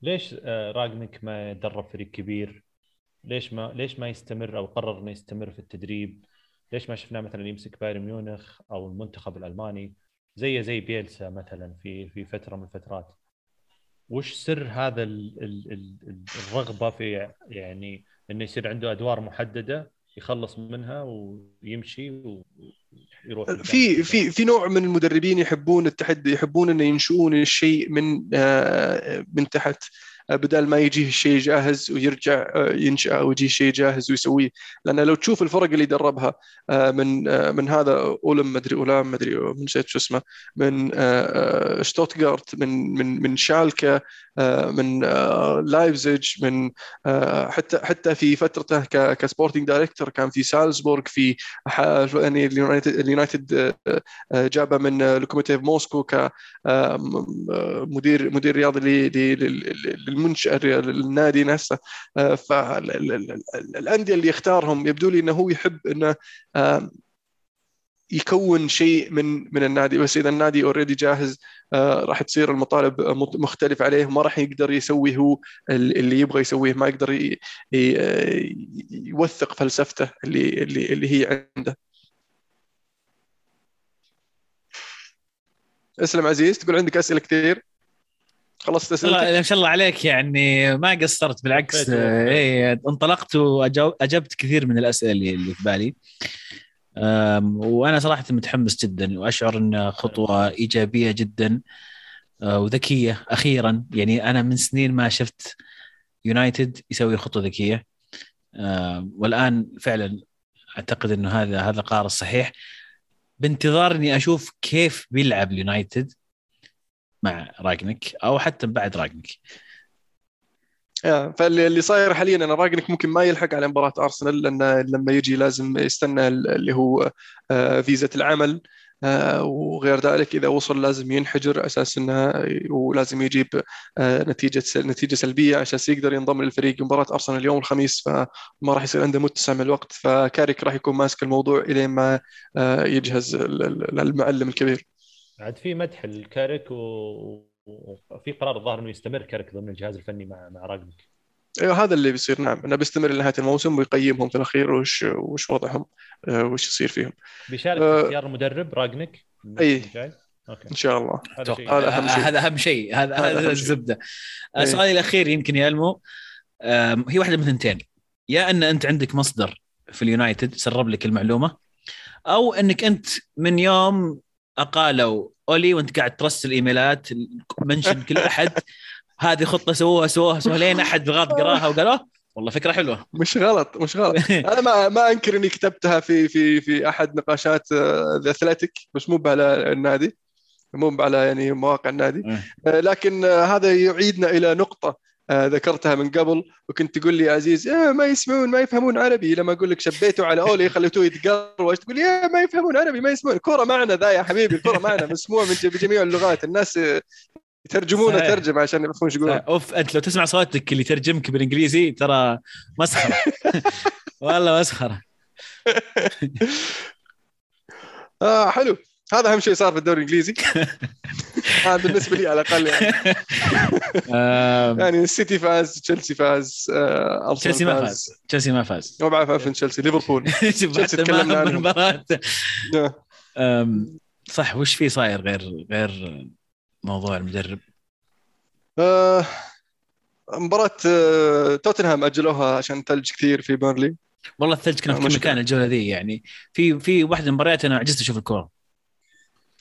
S3: ليش راجنيك ما درب فريق كبير؟ ليش ما ليش ما يستمر أو قرر إنه يستمر في التدريب؟ ليش ما شفناه مثلا يمسك بايرن ميونخ أو المنتخب الألماني؟ زي زي بيلسا مثلا في في فترة من الفترات. وش سر هذا ال ال الرغبة في يعني إنه يصير عنده أدوار محددة يخلص منها ويمشي ويروح
S1: في في في نوع من المدربين يحبون التحدي يحبون إنه ينشؤون الشيء من آه، من تحت. بدل ما يجيه الشيء جاهز ويرجع آه، ينشأ ويجيه شيء جاهز ويسويه. لأن لو تشوف الفرق اللي دربها آه، من آه، من هذا أولم مدري أولام مدري نسيت شو اسمه من شتوتغارت من من من شالكا من لايبزيج من حتى حتى في فترته ك sporting director كان في سالزبورغ في يعني اليونايتد جابه من لوكوموتيف موسكو كمدير مدير رياضي المنشاه النادي نفسه. آه، فالانديه اللي يختارهم يبدو لي إنه هو يحب إنه يكون شيء من من النادي. بس إذا النادي already جاهز آه راح تصير المطالب مختلف عليه ما راح يقدر يسوي هو اللي يبغى يسويه ما يقدر يوثق فلسفته اللي اللي اللي هي عنده. اسلم عزيز تقول عندك أسئلة كثير؟ خلصت
S2: أسئلتك؟ ما شاء الله عليك يعني. ما قصرت بالعكس. اي انطلقت واجبت كثير من الأسئلة اللي في بالي. وأنا صراحة متحمس جدا وأشعر انها خطوة إيجابية جدا آه، وذكية أخيرا. يعني أنا من سنين ما شفت يونايتد يسوي خطوة ذكية. والآن فعلا أعتقد إنه هذا هذا القرار الصحيح. بانتظار إني أشوف كيف بيلعب اليونايتد مع راجنك أو حتى بعد راجنك
S1: فاللي صاير حاليا ان راجنك ممكن ما يلحق على مباراة أرسنال لأن لما يجي لازم يستنى اللي هو آه، فيزا العمل آه، وغير ذلك إذا وصل لازم ينحجر أساس إنه ولازم يجيب آه، نتيجة نتيجة سلبية عشان يقدر ينضم للفريق مباراة أرسنال اليوم الخميس فما راح يصير عنده متسع من الوقت فكاريك راح يكون ماسك الموضوع الين ما يجهز المعلم الكبير.
S3: عاد في مدح الكارك وفي قرار الظاهر إنه يستمر كارك ضمن الجهاز الفني مع مع راجنك
S1: أيوه هذا اللي بيصير. نعم إنه بيستمر لنهاية الموسم ويقيمهم في الأخير وش وش وضعهم آه، وش يصير فيهم.
S3: بيشارك في اختيار المدرب رانجنيك
S1: اي okay. إن شاء الله.
S2: هذا أهم شيء. هذا أهم شيء. هذا هذا الزبدة. إيه. سؤالي الأخير يمكن يا إلمو هي واحدة من ثنتين. يا إن أنت عندك مصدر في اليونايتد سرب لك المعلومة أو إنك أنت من يوم اقالوا أولي وأنت قاعد ترسل إيميلات mention كل أحد. هذه خطة سووها سووها سووها لين أحد بالغلط قراها وقال "أوه، والله فكرة حلوة.
S1: مش غلط مش غلط. أنا ما ما أنكر إني كتبتها في في في أحد نقاشات ذا اثليتيك بس مو على النادي مو على يعني مواقع النادي. آه، لكن آه، هذا يعيدنا إلى نقطة. آه، ذكرتها من قبل وكنت تقول لي يا عزيز آه ما يسمعون ما يفهمون عربي. لما أقول لك شبيتوا على أولي خليتوه يتقروش تقول؟ يا ما يفهمون عربي ما يسمعون. الكورة معنا ذا يا حبيبي الكورة معنا مسموع من ج- بجميع اللغات. الناس آه، يترجمونه
S2: صحيح.
S1: ترجمة عشان يفهمون إيش يقولون.
S2: أوف أنت لو تسمع صوتك اللي يترجمك بالإنجليزي ترى مسخرة. والله مسخرة.
S1: آه حلو. هذا أهم شيء صار في الدوري الإنجليزي. هذا بالنسبة لي على الأقل يعني, يعني السيتي فاز تشيلسي فاز آه
S2: تشيلسي ما فاز. تشيلسي ما فاز.
S1: ما بعرف افن تشيلسي. ليفربول.
S2: حتى
S1: تكلمنا. آه.
S2: آم، صح وش في صاير غير غير موضوع المدرب؟
S1: آه مباراة آه توتنهام أجلوها عشان ثلج كثير في بيرلي
S2: والله الثلج كان في كل. مكان الجولة ذي يعني. في في واحدة من المباريات أنا عجزت أشوف الكورة.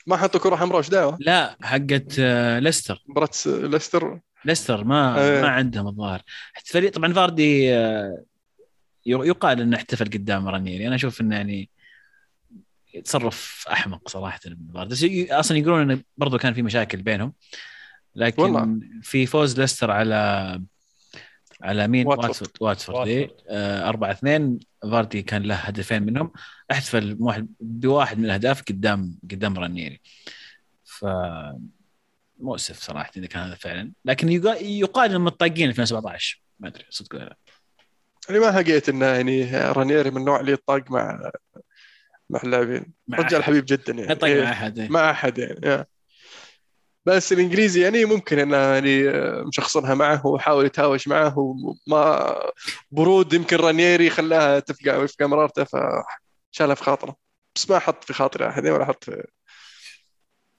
S1: ما حطوا كرة حمراء وش دعوة؟
S2: لا حقت آه، ليستر.
S1: مباراة س- ليستر؟
S2: ليستر ما
S1: إيه.
S2: ما عندهم الظاهر. فريق طبعا فاردي آه، يقال إنه احتفل قدام رانيري. أنا أشوف إنه يعني تصرف أحمق صراحة من فاردي. بس أصلا يقولون إنه برضو كان في مشاكل بينهم. لكن
S1: والله.
S2: في فوز ليستر على على مين
S1: واتفورد.
S2: واتفورد إيه. آه 4 2 فاردي كان له هدفين منهم أحتفل واحد بواحد من الأهداف قدام قدام رانيري ف مؤسف صراحة إذا كان هذا فعلا لكن يقا- يقال انهم متطاقين 2017 ما أدري صدق ولا لا
S1: يعني ما لقيت إنه يعني رانيري من النوع اللي يطاق مع مع اللاعبين
S2: مع
S1: رجال. حبيب جدا يعني
S2: يطاق
S1: إيه.
S2: مع أحد إيه.
S1: مع أحد يعني. بس الإنجليزي يعني ممكن انه يعني آه، مشخصنها معه وحاول يتهاوش معه وما برود يمكن رانيري خلاها تفقع ويفقع مرارته فشالها في خاطره. بس ما حط في خاطري أحد ولا حط في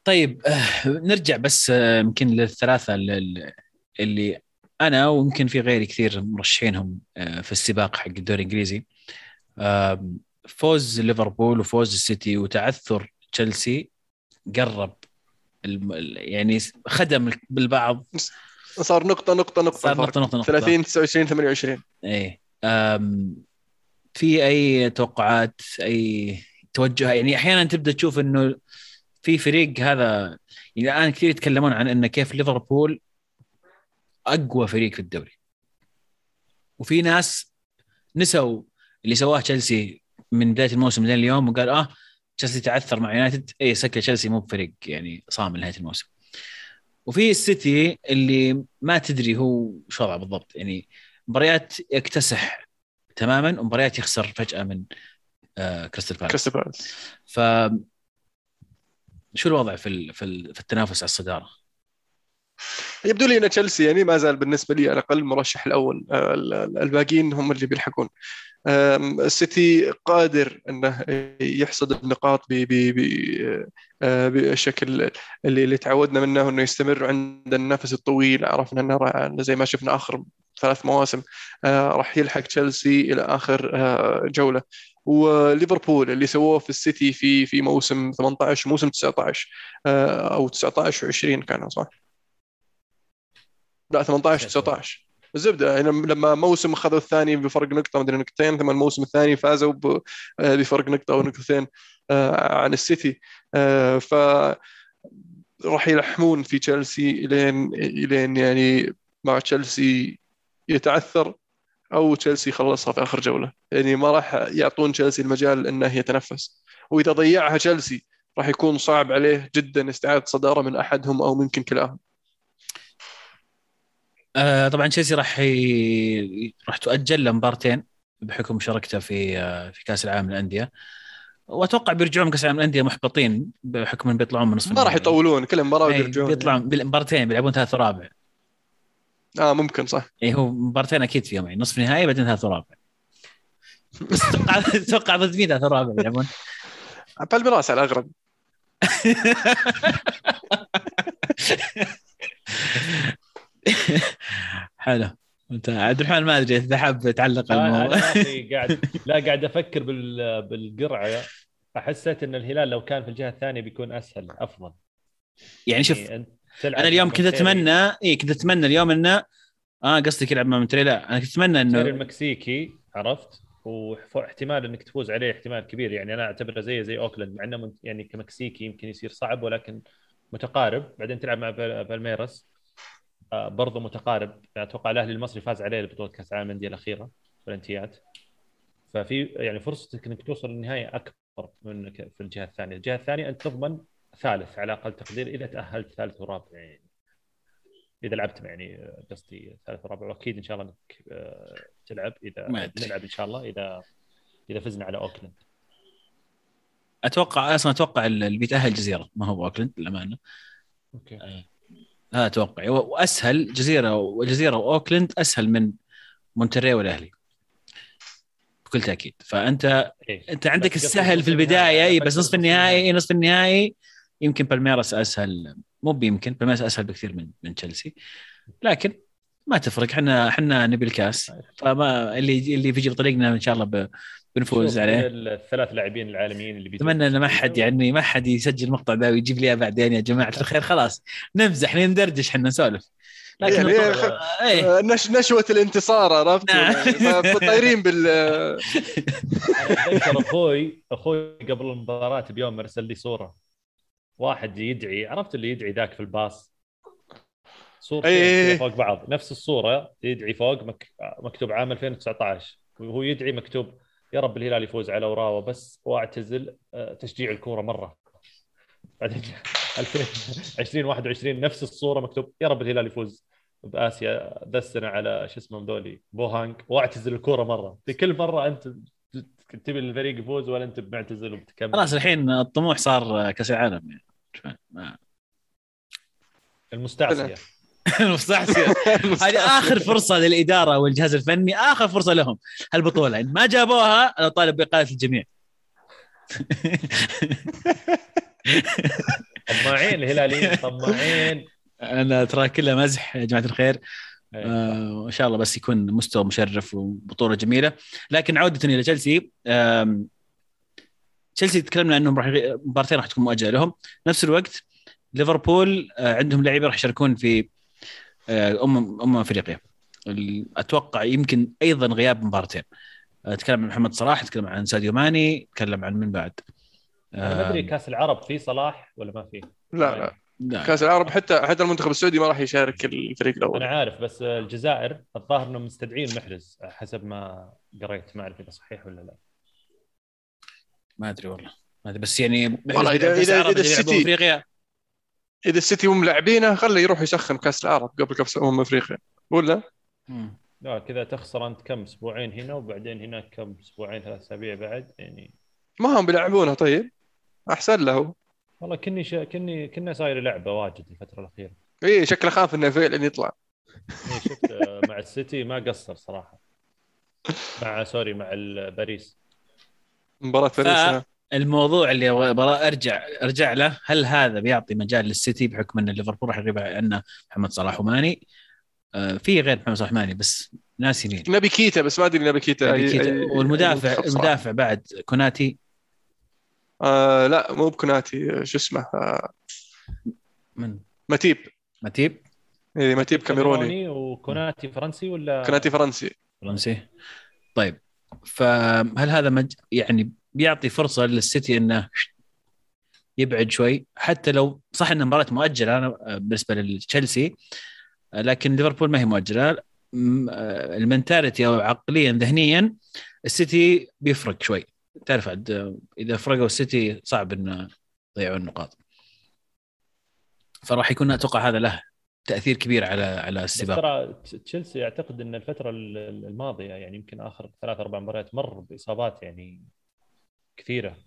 S2: طيب آه، نرجع بس آه، يمكن للثلاثة اللي, أنا ويمكن في غيري كثير مرشحينهم في السباق حق الدوري الإنجليزي. فوز ليفربول وفوز السيتي وتعثر تشيلسي قرب يعني خدم بالبعض.
S1: صار نقطة نقطة نقطة
S2: صار. نقطة نقطة نقطة.
S1: 30 29 28
S2: إيه. أم في أي توقعات أي توجه؟ يعني أحيانا تبدأ تشوف إنه في فريق هذا يعني الآن كثير يتكلمون عن إنه كيف ليفربول أقوى فريق في الدوري. وفي ناس نسوا اللي سواه تشيلسي من بداية الموسم لين اليوم وقال آه تشيلسي تعثر مع يونايتد. اي سكه تشيلسي مو بفريق يعني صامل نهايه الموسم. وفي السيتي اللي ما تدري هو شو وضعه بالضبط. يعني مباريات يكتسح تماما ومباريات يخسر فجأة من آه كريستال بالاس.
S1: كريستال بالاس.
S2: ف شو الوضع في ال- في ال- في التنافس على الصدارة؟
S1: يبدو لي إن تشيلسي يعني ما زال بالنسبة لي على الأقل المرشح الأول آه، ال- ال- الباقيين هم اللي بيلحقون. السيتي قادر أنه يحصد النقاط ب- ب- ب- آه، بالشكل اللي اللي تعودنا منه أنه يستمر عند النفس الطويل. عرفنا أنه زي ما شفنا آخر ثلاث مواسم آه، راح يلحق تشيلسي إلى آخر آه، جولة. وليفربول اللي سووه في السيتي في في موسم 18 موسم 19 آه، أو 19 و20 كانوا صح؟ لا 18 19 الزبده يعني لما موسم اخذوا الثاني بفرق نقطة مدري نقطتين ثم الموسم الثاني فازوا آه، بفرق نقطة أو نقطتين آه، عن السيتي. آه، ف راح يلحمون في تشيلسي إلين إلين يعني مع تشيلسي يتعثر أو تشيلسي يخلصها في آخر جولة. يعني ما راح يعطون تشيلسي المجال إنه يتنفس. وإذا ضيعها تشيلسي راح يكون صعب عليه جدا استعادة صدارة من أحدهم أو ممكن كلاهم.
S2: آه طبعا تشيلسي راح ي... راح تؤجل له مبارتين بحكم مشاركته في آه في كأس العالم للأندية. وأتوقع بيرجعون كأس العالم للأندية محبطين بحكم انهم بيطلعون من نصف
S1: ما راح. يطولون كل
S2: مباراة
S1: ويرجعون
S2: بيطلعون مبارتين بيلعبون ثلاث ورابع.
S1: آه ممكن صح.
S2: إي هو مبارتين أكيد فيهم يعني نصف نهائي بعدين ثلاث ورابع. بس أتوقع أتوقع ضد مين ثلاث ورابع يلعبون
S1: بالمراس على الأغرب.
S2: حلو. انت عبد الرحمن ما أدري إذا حاب تعلق على الموضوع.
S3: قاعد لا قاعد أفكر بال... بالقرعة. حسيت إن الهلال لو كان في الجهة الثانية بيكون أسهل أفضل.
S2: يعني شوف
S3: تلعب
S2: أنا اليوم كنت اتمنى اي كنت أتمنى اليوم انه آه قصدك يلعب مع مونتري لا أنا كنت
S3: أتمنى
S2: انه
S3: المكسيكي عرفت؟ واحتمال إنك تفوز عليه احتمال كبير. يعني أنا أعتبره زي زي أوكلاند مع إنه يعني كمكسيكي يمكن يصير صعب ولكن متقارب. بعدين تلعب مع بال- بالميراس آه برضه متقارب. أتوقع الأهلي المصري فاز عليه بطوله كأس العالم للأندية الأخيرة في الإمارات ففي يعني فرصتك إنك توصل للنهايه أكبر من ك- في الجهة الثانية، الجهة الثانية أنت تضمن ثالث على أقل تقدير إذا تأهلت ثالث ورابع يعني. إذا لعبت يعني آه، قصدي ثالث ورابع. وأكيد إن شاء الله إنك آه، تلعب
S2: إذا.
S3: نلعب إن شاء الله إذا إذا فزنا على أوكلاند.
S2: أتوقع أصلا أتوقع اللي بيتاهل جزيرة. ما هو أوكلاند للأمانة.
S3: okay.
S2: هذا أتوقع وأسهل جزيرة وجزيره وأوكلاند أسهل من مونتري والاهلي بكل تأكيد فأنت
S3: إيه.
S2: أنت عندك السهل في
S3: البداية
S2: اي بس نصف النهائي
S3: النهائي.
S2: نصف النهائي يمكن بالميراس أسهل مو بيمكن بالميراس أسهل بكثير من من تشيلسي لكن ما تفرق إحنا إحنا نبي الكاس. فما اللي اللي بيجي بطريقنا إن شاء الله بنفوز عليه.
S3: من الثلاث لاعبين العالميين اللي بيجوا
S2: أتمنى ان ما حد يعني ما حد يسجل المقطع ذا ويجيب لي بعدين يا جماعة الخير خلاص. نمزح ندردش إحنا نسولف. لكن
S1: يعني
S2: الطبع- إيه.
S1: آه، نش نشوة الانتصار عرفت؟
S2: نعم.
S1: طايرين بال
S3: أتذكر أخوي أخوي قبل المباراة بيوم أرسل لي صورة. واحد يدعي عرفت اللي يدعي ذاك في الباص؟ صورتين
S1: إيه.
S3: كذا فوق بعض. نفس الصورة يدعي فوق مك... مكتوب عام 2019 وهو يدعي مكتوب يا رب الهلال يفوز على أوراوا بس وأعتزل آه، تشجيع الكورة مرة. بعدين 2020 21 نفس الصورة مكتوب يا رب الهلال يفوز بآسيا ذا السنة على شو اسمهم ذولي بوهانغ واعتزل الكورة مرة. في كل مرة أنت تبي الفريق يفوز ولا أنت معتزل وبتكمل.
S2: خلاص الحين الطموح صار كأس العالم يعني. ما-
S3: المستعصية.
S2: المستعصية. هذه آخر فرصة للإدارة والجهاز الفني آخر فرصة لهم. هالبطولة. إن ما جابوها أنا طالب باقاله الجميع.
S3: طماعين الهلاليين طماعين.
S2: أنا ترى كلها مزح يا جماعة الخير.
S3: إيه.
S2: آه وان شاء الله بس يكون مستوى مشرف وبطولة جميلة. لكن عوده إلى تشيلسي. تشيلسي تكلمنا انهم راح مباراتين راح تكون مؤجلة لهم. نفس الوقت ليفربول آه عندهم لعيبة راح يشاركون في امم أمم أفريقيا. أتوقع يمكن أيضا غياب مباراتين آه، أتكلم عن محمد صلاح أتكلم عن ساديو ماني أتكلم عن من بعد؟
S3: أنا ما أدري
S2: آه،
S3: كأس العرب في صلاح ولا ما فيه
S1: لا لا.
S2: لا.
S1: كأس العرب حتى حتى المنتخب السعودي ما راح يشارك الفريق
S3: أنا
S1: الأول
S3: عارف بس الجزائر الظاهر إنهم مستدعين محرز حسب ما قريت. ما أعرف إذا صحيح ولا لا.
S2: ما أدري والله. ما أدري بس يعني
S1: والله إذا
S2: اللي يلعبون
S1: السيتي-
S2: أفريقيا
S1: إذا السيتي هم ملاعبينه خليه يروح يسخن كأس العرب قبل كأس أمم أفريقيا. ولا؟
S2: مم.
S3: لا كذا تخسر أنت كم؟ أسبوعين هنا وبعدين هناك كم؟ أسبوعين ثلاث أسابيع بعد يعني.
S1: ما هم بيلعبونه طيب؟ أحسن له.
S3: والله كني شا... كني كنا صاير لعبة واجد الفترة الأخيرة.
S1: إي شكله خاف إنه فعلا يطلع.
S3: إيه شفت آه، مع السيتي ما قصر صراحة. مع سوري مع باريس
S1: مباراة
S2: ف-
S1: باريس
S2: الموضوع اللي أبغى ارجع أرجع له هل هذا بيعطي مجال للسيتي بحكم أن ليفربول راح يغيب عنه محمد صلاح وماني آه، في غير محمد صلاح وماني بس ناسي مين
S1: نبي كيتا بس ما أدري نبي كيتا.
S2: نبي كيتا.
S1: أي-
S2: والمدافع
S1: أي.
S2: المدافع بعد كوناتي؟
S1: آه لا مو بكوناتي. شو اسمه؟ آه
S2: من؟
S1: ماتيب.
S2: ماتيب؟
S1: إيه ماتيب كاميروني
S3: وكوناتي فرنسي ولا؟
S1: كوناتي فرنسي.
S2: فرنسي. طيب فهل هذا مج... يعني بيعطي فرصة للسيتي إنه يبعد شوي. حتى لو صح إن المباراه مؤجلة أنا بالنسبة لتشيلسي لكن ليفربول ما هي مؤجلة. آه، ال mentality أو عقليا ذهنيا السيتي بيفرق شوي. تعرف عاد إذا فرقوا السيتي صعب إنه يضيعوا النقاط. فراح يكون أتوقع هذا له تأثير كبير على على السباق.
S3: ترى تشيلسي أعتقد إن الفترة ال- ال- الماضية يعني يمكن آخر ثلاث أربع مباريات مر بإصابات يعني كثيرة.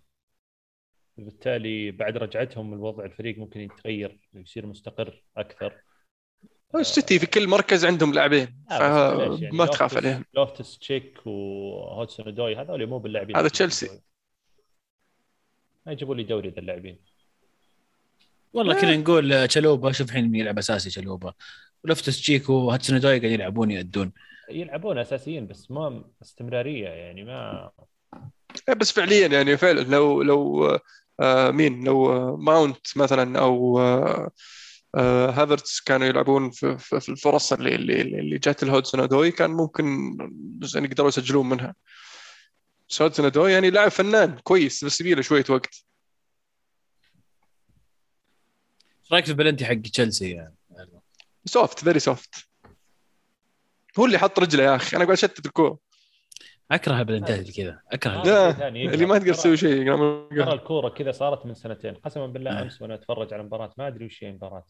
S3: بالتالي بعد رجعتهم الوضع الفريق ممكن يتغير يصير مستقر أكثر.
S1: السيتي في كل مركز عندهم لاعبين
S3: آه، يعني.
S1: ما تخاف
S3: لوفتس-
S1: عليهم.
S3: لوفتس تشيك وهودسون ادوي هذول مو باللاعبين.
S1: هذا تشيلسي.
S3: ما يجيبوا لي دوري ذا اللاعبين.
S2: والله
S1: آه.
S2: كنا نقول آه، تشالوبا شوف الحين يلعب أساسي تشالوبا. لوفتس تشيك وهودسون ادوي قاعدين يلعبون يأدون
S3: يلعبون أساسيين بس ما استمرارية يعني ما
S1: بس فعليا يعني فعلا لو لو آه مين لو آه، ماونت مثلا أو آه آه هافرتس كانوا يلعبون في, في, في الفرص اللي اللي, اللي جات لهودسون ادوي كان ممكن يعني يقدروا يسجلون منها. بس هودسون ادوي يعني لاعب فنان كويس بس يبي له شوية وقت.
S2: إيش رأيك في البلنتي حق تشيلسي يعني؟
S1: soft very soft هو اللي حط رجله يا أخي. أنا قاعد أشتت الكورة.
S2: أكره البلنتات اللي كذا أكره
S1: لا
S3: ثاني
S1: اللي ما تقدر تسوي شيء
S3: ترى الكورة كذا صارت من سنتين قسما بالله أمس وأنا أتفرج على مباراة ما أدري وش هي المباراة.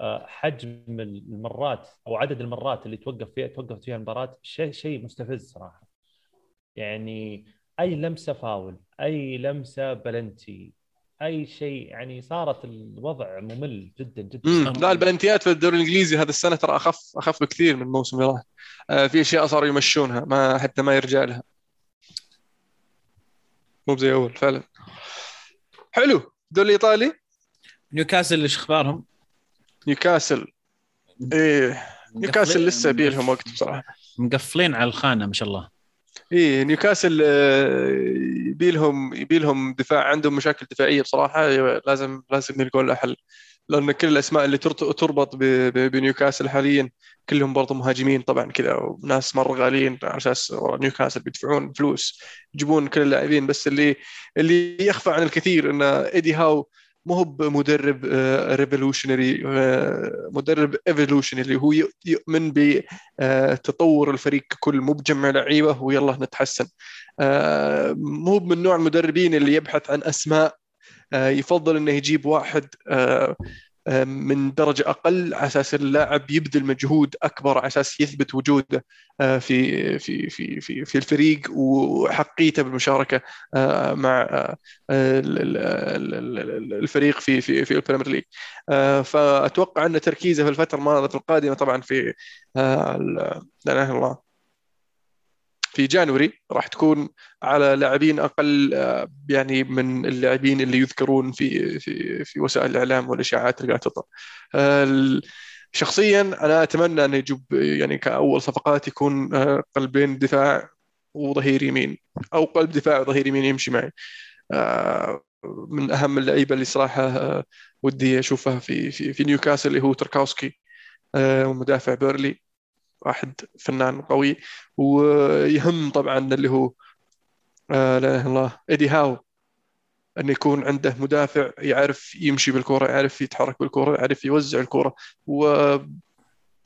S3: آه، حجم المرات أو عدد المرات اللي توقف فيها توقفت فيها المباراة شيء شيء مستفز صراحة. يعني أي لمسة فاول أي لمسة بلنتي أي شيء يعني صارت الوضع ممل جدا جدا.
S1: مم. لا البلنتيات في الدوري الإنجليزي هذا السنة ترى أخف أخف بكثير من الموسم اللي راح. آه في أشياء صاروا يمشونها ما حتى ما يرجع لها. مو زي أول فعلا. حلو. الدوري الإيطالي؟
S2: نيوكاسل إيش أخبارهم؟
S1: نيوكاسل. إيه نيوكاسل لسه يبي لهم وقت بصراحة.
S2: مقفلين على الخانة ما شاء الله.
S1: إيه نيوكاسل آه، يبي لهم يبي لهم دفاع عندهم مشاكل دفاعية بصراحة لازم لازم يلقون لها حل. لأن كل الأسماء اللي تربط بنيوكاسل حاليا كلهم برضو مهاجمين طبعا كذا وناس مرة غاليين على أساس نيوكاسل بيدفعون فلوس يجيبون كل اللاعبين بس اللي اللي يخفى عن الكثير ان ايدي هاو مو هو بمدرب revolutionary مدرب evolutionary اللي هو يؤمن بتطور الفريق ككل مو بجمع لعيبة ويلا نتحسن. آه، مو من نوع المدربين اللي يبحث عن أسماء آه، يفضل إنه يجيب واحد آه، آه، من درجة أقل على أساس اللاعب يبذل مجهود أكبر على أساس يثبت وجوده آه، في في في في في الفريق وحقيته بالمشاركة آه، مع آه، ال- ال- ال- ال- الفريق في في في ال Premier League. فأتوقع أن تركيزه في الفترة الماضية القادمة طبعا في لا إله إلا الله. في January راح تكون على لاعبين أقل آه، يعني من اللاعبين اللي يذكرون في في في وسائل الإعلام والإشاعات اللي قاعدة تطلع. شخصيا أنا أتمنى انه يجيب يعني كأول صفقات يكون آه، قلبين دفاع وظهير يمين أو قلب دفاع وظهير يمين يمشي معي. آه، من أهم اللعيبة اللي صراحة ودي أشوفها في في في نيوكاسل اللي هو تركاوسكي مدافع بيرلي واحد فنان قوي ويهم طبعا اللي هو آه لا إله إلا الله إيدي هاو. انه يكون عنده مدافع يعرف يمشي بالكوره يعرف يتحرك بالكوره يعرف يوزع الكوره و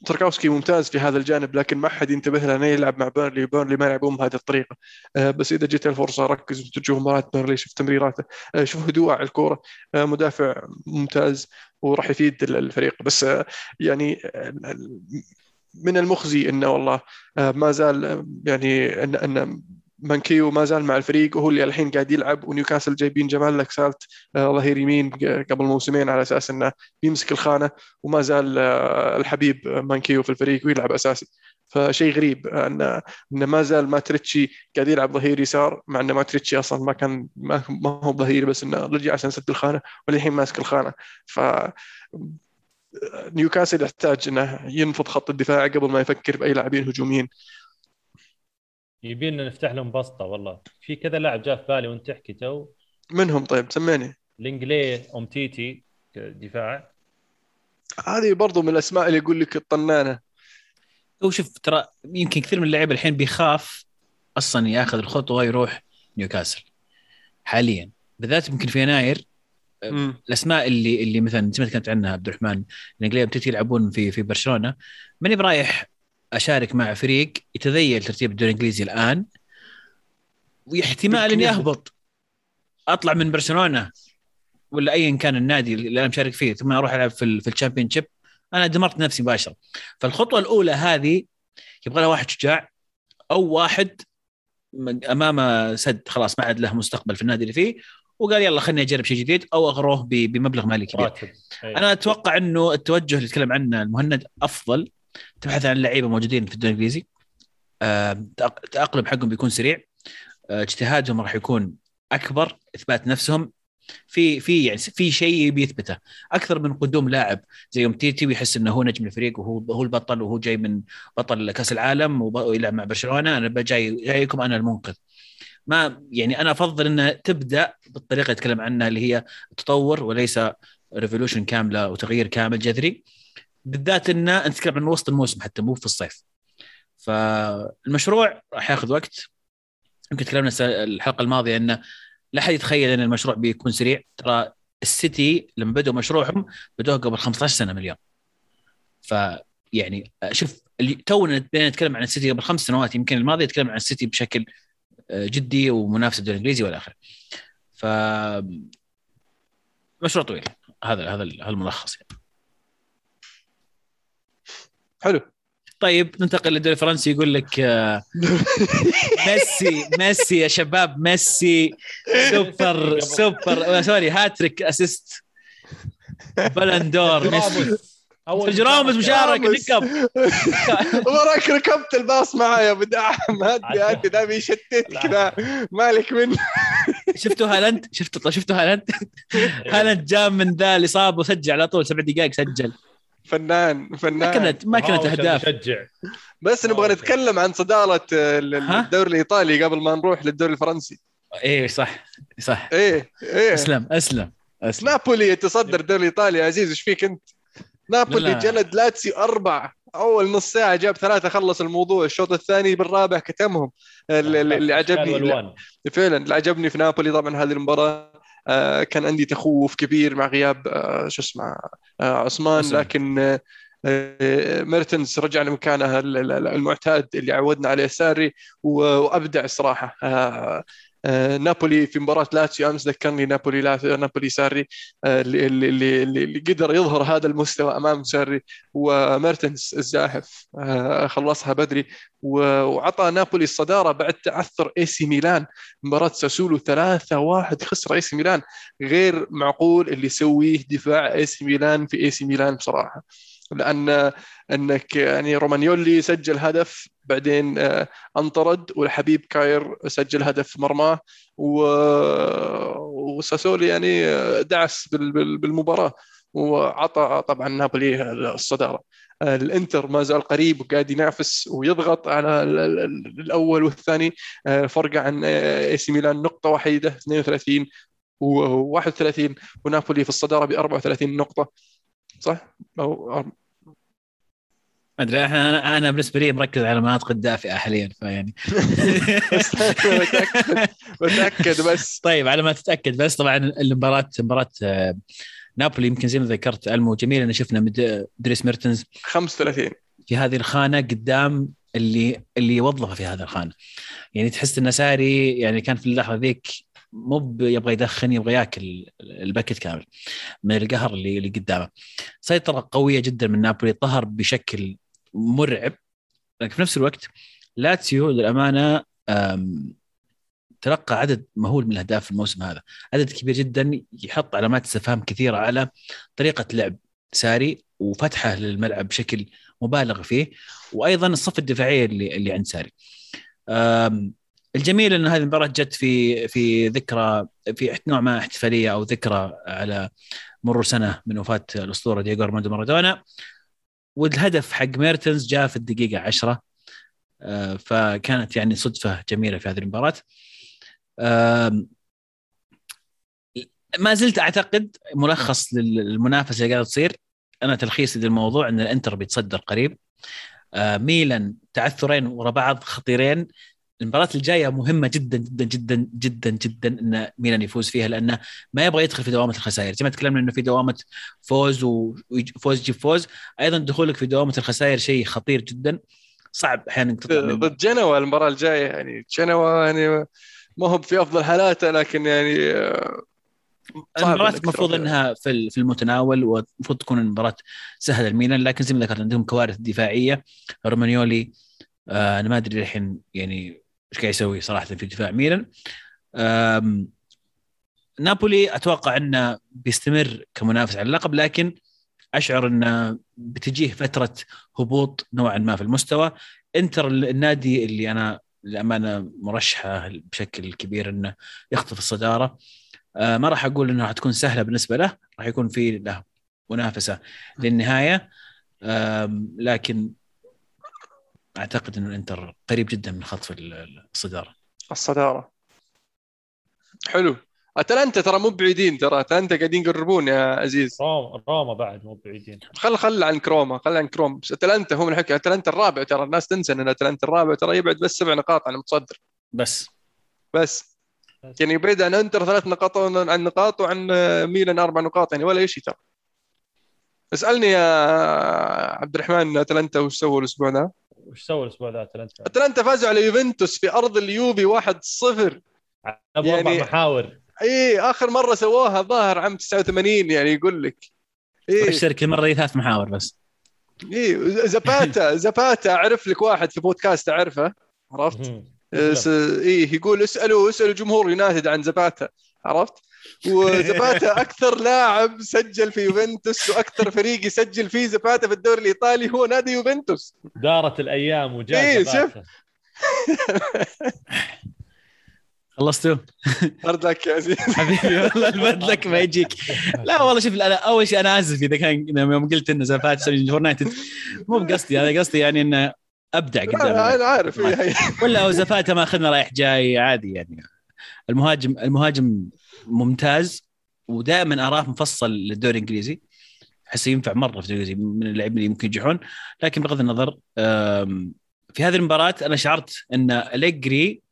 S1: تاركوفسكي ممتاز في هذا الجانب لكن ما حد ينتبه له إنه يلعب مع بيرنلي بيرنلي ما يلعبون بهذه الطريقة. آه بس إذا جت الفرصة ركز وانت تشوف مباراة بيرنلي شوف تمريراته. آه شوف هدوءه على الكوره مدافع ممتاز وراح يفيد الفريق. بس يعني من المخزي إنه والله آه، ما زال آه، يعني إن إن مانكيو ما زال مع الفريق وهو اللي الحين قاعد يلعب ونيوكاسل جايبين جمال لكسالت آه، ظهير يمين قبل موسمين على أساس إنه بيمسك الخانة وما زال آه، الحبيب آه، مانكيو في الفريق ويلعب أساسي. فشيء غريب آه، إن إن ما زال مات ريتشي قاعد يلعب ظهير يسار مع إن مات ريتشي أصلا ما كان ما, هو ظهير بس إنه رجع عشان يسد الخانة والحين ماسك الخانة. ف نيوكاسل يحتاج إنه ينفض خط الدفاع قبل ما يفكر بأي لاعبين هجوميين.
S3: يبينا نفتح لهم بسطة والله. في كذا لاعب جاء في بالي وأنت تحكي تو.
S1: منهم طيب سميني
S3: لانجلي أومتيتي دفاع
S1: هذه برضو من الأسماء اللي يقول لك الطنانة.
S2: هو شوف ترى يمكن كثير من اللعيبه الحين بيخاف أصلا ياخذ الخطوه يروح نيوكاسل حاليا. بالذات يمكن في يناير
S1: مم.
S2: الأسماء اللي اللي مثلا زي ما تكلمت عنها عبد الرحمن لانجلي بتجي يلعبون في في برشلونة. ماني برايح أشارك مع فريق يتذيل ترتيب الدوري الإنجليزي الآن واحتمال إني
S1: يهبط.
S2: أهبط. أطلع من برشلونة ولا ايا كان النادي اللي أنا مشارك فيه ثم أروح ألعب في في الشامبيون شيب. أنا دمرت نفسي مباشرة. فالخطوة الأولى هذه يبغى لها واحد شجاع أو واحد امامه سد خلاص ما عاد له مستقبل في النادي اللي فيه. وقال يلا خليني أجرب شيء جديد أو أغروه بمبلغ مالي كبير.
S3: راتب. أي.
S2: أنا أتوقع إنه التوجه اللي تكلم عنه المهند أفضل. تبحث عن لعيبة موجودين في الدوري الإنجليزي. التاقلم حقهم بيكون سريع. آه، اجتهادهم راح يكون أكبر إثبات نفسهم. في في يعني في شيء بيثبته أكثر من قدوم لاعب زي يوم تيتي ويحس إنه هو نجم الفريق وهو هو البطل وهو جاي من بطل كأس العالم ويلعب مع برشلونة. أنا جاي جايكم أنا المنقذ. ما يعني أنا أفضل إنها تبدأ بالطريقة اللي اتكلم عنها اللي هي التطور وليس ريفولوشن كاملة وتغيير كامل جذري. بالذات انه أنت تتكلم عن وسط الموسم حتى مو في الصيف. فالمشروع راح ياخذ وقت. يمكن تكلمنا الحلقة الماضية انه لا أحد يتخيل إن المشروع بيكون سريع. ترى السيتي لما بدأوا مشروعهم بدوها قبل 15 سنة مليون. ف يعني شوف اللي تونا نتكلم عن السيتي قبل خمس سنوات. يمكن الماضي يتكلم عن السيتي بشكل جدي ومنافس الدوري الإنجليزي والى آخره. ف مشروع طويل. هذا هذا الملخص يعني.
S1: حلو.
S2: طيب ننتقل للدوري الفرنسي. يقول لك آه، ميسي ميسي يا شباب ميسي سوبر سوبر سوري هاتريك أسيست بلندور ميسي. سيرجي راموس مشارك ركب
S1: وراك ركبت الباص معايا ابو دعم هدي هدي ذا بيشتتك ذا مالك منه
S2: شفتوا هالاند؟ شفتوا شفتوا هالاند؟ هالاند جاء من ذا الاصابه وسجل على طول سبع دقائق سجل.
S1: فنان
S2: ما
S1: فنان
S2: كانت ما كانت أهداف.
S3: مشجع.
S1: بس نبغى. نتكلم عن
S2: ها؟
S1: الدوري الإيطالي قبل ما نروح للدوري الفرنسي.
S2: إيه صح صح.
S1: إيه إيه.
S2: أسلم أسلم أسلم.
S1: نابولي يتصدر الدوري الإيطالي. يا عزيز إيش فيك أنت؟ نابولي
S2: لا.
S1: جلد لاتسيو أربعة أول نص ساعة جاب ثلاثة خلص الموضوع. الشوط الثاني بالرابع كتمهم. اللي, اللي عجبني فعلا اللي عجبني في نابولي طبعا هذه المباراة. آه، كان عندي تخوف كبير مع غياب آه، شو اسمه آه،
S2: أوسيمين.
S1: لكن آه، آه، ميرتنز رجع لمكانه ال- ال- المعتاد اللي عودنا عليه ساري وأبدع الصراحه آه، آه، نابولي في مباراة لاتسيو أمس ذكرني نابولي لا نابولي ساري آه، اللي اللي اللي, قدر يظهر هذا المستوى أمام ساري وميرتنز الزاحف آه، خلصها بدري وعطى نابولي الصدارة بعد تعثر إي سي ميلان مباراة ساسولو 3-1 خسر إي سي ميلان غير معقول اللي يسويه دفاع إي سي ميلان في إي سي ميلان بصراحة لأن إنك يعني رومانيولي سجل هدف بعدين آه، أنطرد والحبيب كاير سجل هدف في مرماه وساسولو يعني آه، دعس بال- بال- بالمباراة وعطى طبعا نابولي الصدارة. آه، الإنتر ما زال قريب وقاعد ينافس ويضغط على ال- ال- ال- الأول والثاني. آه، فرق عن إي سي ميلان نقطة وحيده 32 و31 ونابولي في الصدارة ب 34 نقطة. صح؟ أو
S2: ما أدري أنا أنا بالنسبة لي مركز على المناطق الدافئة حاليا فيعني.
S1: بتاكد بس.
S2: طيب على ما تتأكد بس طبعا المباراه مباراة آه، نابولي يمكن زي ما ذكرت ألمو جميل ان شفنا دريس ميرتنز.
S1: 35
S2: في هذه الخانة قدام اللي اللي وظفه في هذه الخانة. يعني تحس ان ساري يعني كان في اللحظة ذيك مو يبغى يدخن يبغى ياكل ال packet كامل من القهر اللي اللي قدامه. سيطرة قوية جدا من نابولي ظهر بشكل مرعب لكن في نفس الوقت لاتسيو للأمانة تلقى عدد مهول من الأهداف في الموسم هذا. عدد كبير جدا يحط علامات استفهام كثيرة على طريقة لعب ساري وفتحه للملعب بشكل مبالغ فيه وأيضا الصف الدفاعيه اللي اللي عند ساري. الجميل إن هذه المباراة جت في في ذكرى في نوع ما احتفالية أو ذكرى على مرور سنة من وفاة الأسطورة دييغو أرماندو مارادونا. والهدف حق ميرتنز جاء في الدقيقة 10 أه، فكانت يعني صدفة جميلة في هذه المباراة. ما زلت أعتقد ملخص للمنافسة اللي قاعدة تصير. أنا تلخيصي للموضوع إن الإنتر بيتصدر قريب. آه، ميلان تعثرين ورا بعض خطيرين. المباراة الجاية مهمة جدا جدا جدا جدا جدا إن ميلان يفوز فيها لأنه ما يبغى يدخل في دوامة الخسائر، زي ما تكلمنا إنه في دوامة فوز وفوز يجيب فوز، أيضا دخولك في دوامة الخسائر شيء خطير جدا صعب أحيانا تطلع.
S1: ضد جنوا المباراة الجاية يعني جنوا يعني ما هو في أفضل حالاته لكن يعني آه،
S2: المباراة المفروض. إنها في في المتناول والمفروض تكون المباراة سهلة لميلان لكن زي ما ذكرت عندهم كوارث دفاعية رومانيولي آه أنا ما أدري الحين يعني إيش قاعد يسوي صراحة في دفاع ميلان. نابولي أتوقع إنه بيستمر كمنافس على اللقب لكن أشعر إنه بتجيه فترة هبوط نوعا ما في المستوى. إنتر النادي اللي أنا للأمانة مرشحه بشكل كبير إنه يخطف الصدارة. آه، ما راح أقول إنها حتكون سهلة بالنسبة له راح يكون في له منافسة للنهاية. لكن أعتقد إنه الإنتر قريب جدا من خطف ال- الصدارة.
S1: الصدارة. حلو. أتلانتا ترى مو بعيدين ترى. أتلانتا قاعدين يقربون يا عزيز.
S3: روما روما بعد مو بعيدين.
S1: خل خل عنك روما خل عنك روما بس أتلانتا هو من الحكي. أتلانتا الرابع ترى. الناس تنسى إن أتلانتا الرابع ترى يبعد بس سبع نقاط عن المتصدر.
S2: بس.
S1: بس. يعني بعيد عن إنتر ثلاث نقاط عن نقاط وعن ميلان أربع نقاط يعني ولا شيء ترى. اسألني يا عبد الرحمن أتلانتا وش سووا الأسبوع ذا؟
S3: وش سووا الأسبوع ذا؟ أتلانتا؟
S1: أتلانتا فازوا على يوفنتوس في أرض اليوفي 1-0
S3: ابو أربع
S1: يعني-
S3: محاور.
S1: إي آخر مرة سووها ظاهر عام 89 يعني يقول لك. إي.
S2: الشركة المره دي ثلاث محاور بس.
S1: إي زباتا زباتا أعرف لك واحد في بودكاست أعرفه عرفت؟ إيه يقول اسألوا اسألوا جمهور يونايتد عن زباتا عرفت؟ وزباتا أكثر لاعب سجل في يوفنتوس وأكثر فريق يسجل فيه زباتا في الدوري الإيطالي هو نادي يوفنتوس.
S3: دارت الأيام وجاء
S1: إيه،
S3: زباتا.
S2: خلصتوا؟
S1: هارد لك يا عزيز
S2: حبيبي والله البرد لك ما يجيك. لا والله شوف أنا أول شيء أنا آسف إذا كان يوم قلت إنه زفات يونايتد. مو بقصدي أنا قصدي يعني إنه أبدع
S1: لا،
S2: قدام.
S1: أنا عارف إيه،
S2: ولا زفاته ما أخذنا رايح جاي عادي يعني. المهاجم المهاجم ممتاز ودائما اراه مفصل للدوري الإنجليزي. احسه ينفع مرة في الدوري الإنجليزي من اللاعبين اللي ممكن ينجحون. لكن بغض النظر في هذه المباراة أنا شعرت أن أليجري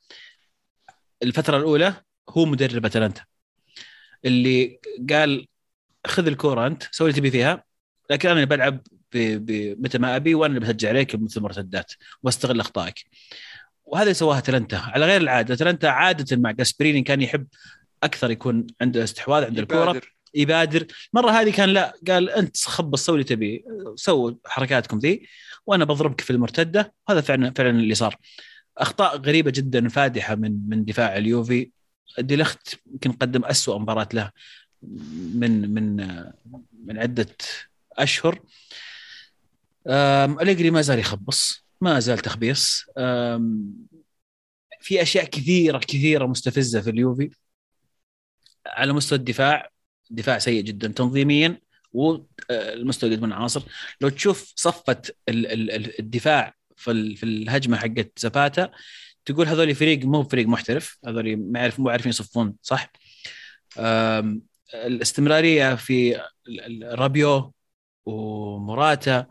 S2: الفترة الأولى هو مدرب أتلانتا. اللي قال خذ الكورة أنت سوي اللي تبي فيها لكن أنا بلعب متى ما أبي وأنا اللي بسجل عليك مثل مرتدات وأستغل أخطائك. وهذا سواها أتلانتا. على غير العادة أتلانتا عادة مع جاسبريني كان يحب أكثر يكون عنده استحواذ عند الكورة.
S1: يبادر.
S2: مرة هذه كان لا قال أنت خبص سوي اللي تبي سووا حركاتكم ذي وأنا بضربك في المرتدة. هذا فعلا فعلا اللي صار. أخطاء غريبة جدا فادحة من من دفاع اليوفي. ديلخت يمكن قدم أسوأ مباراة له من من من عدة أشهر. أليجري ما زال يخبص ما زال تخبيص. في أشياء كثيرة كثيرة مستفزة في اليوفي. على مستوى الدفاع دفاع سيء جدا تنظيميا والمستوى اللي يقدمون عناصر لو تشوف صفة ال- ال- ال- الدفاع في ال- في الهجمة حقت زباتا تقول هذول فريق مو فريق محترف هذول ما يعرف مو عارفين يصفون صح؟ الاستمرارية في رابيو ومراتا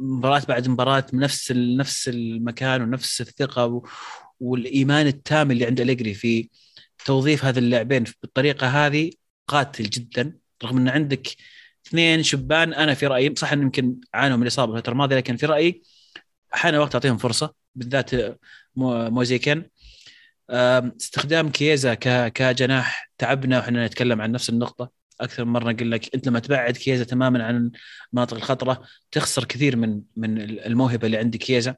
S2: مباراة بعد مباراة نفس نفس المكان ونفس الثقة و- والإيمان التام اللي عند أليجري في توظيف هذا اللاعبين بالطريقة هذه قاتل جدا رغم أن عندك اثنين شبان. أنا في رأيي صح أن يمكن عانوا من الإصابة الفترة الماضية لكن في رأيي حان الوقت أعطيهم فرصة بالذات مو- موزيكن استخدام كييزا ك- كجناح تعبنا وإحنا نتكلم عن نفس النقطة. أكثر من مرة نقول لك أنت لما تبعد كييزا تماما عن المناطق الخطرة تخسر كثير من من الموهبة اللي عند كيزا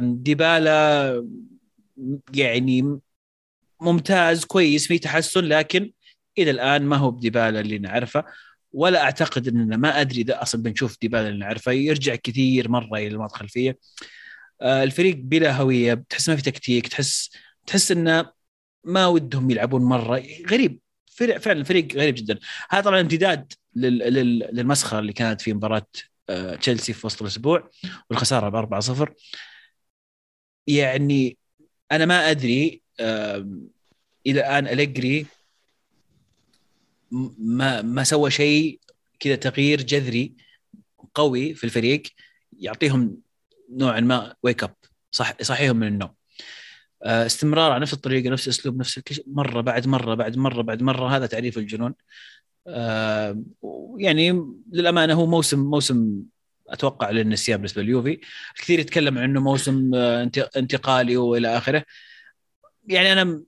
S2: ديبالا يعني ممتاز كويس في تحسن لكن إلى الآن ما هو بديبالا اللي نعرفه. ولا أعتقد إننا ما أدري إذا أصلا بنشوف ديبالا اللي نعرفه. يرجع كثير مرة إلى المنطقة الخلفيه آه، الفريق بلا هوية تحس ما في تكتيك تحس تحس إنه ما ودهم يلعبون مرة. غريب. فعلا فريق غريب جدا. هذا طبعا امتداد لل- لل- للمسخرة اللي كانت في مباراة آه، تشيلسي في وسط الأسبوع والخسارة ب 4-0 يعني أنا ما أدري إلى الان أليجري ما ما سوى شيء كذا تغيير جذري قوي في الفريق يعطيهم نوعا ما wake up صح يصحيهم من النوم. آه، استمرار على نفس الطريقة نفس الأسلوب نفس الكش... مرة بعد مرة بعد مرة بعد مرة هذا تعريف الجنون. يعني للأمانة هو موسم موسم أتوقع للنسيان بالنسبة لليوفي الكثير يتكلم عن إنه موسم آه، انت- انتقالي وإلى آخره. يعني أنا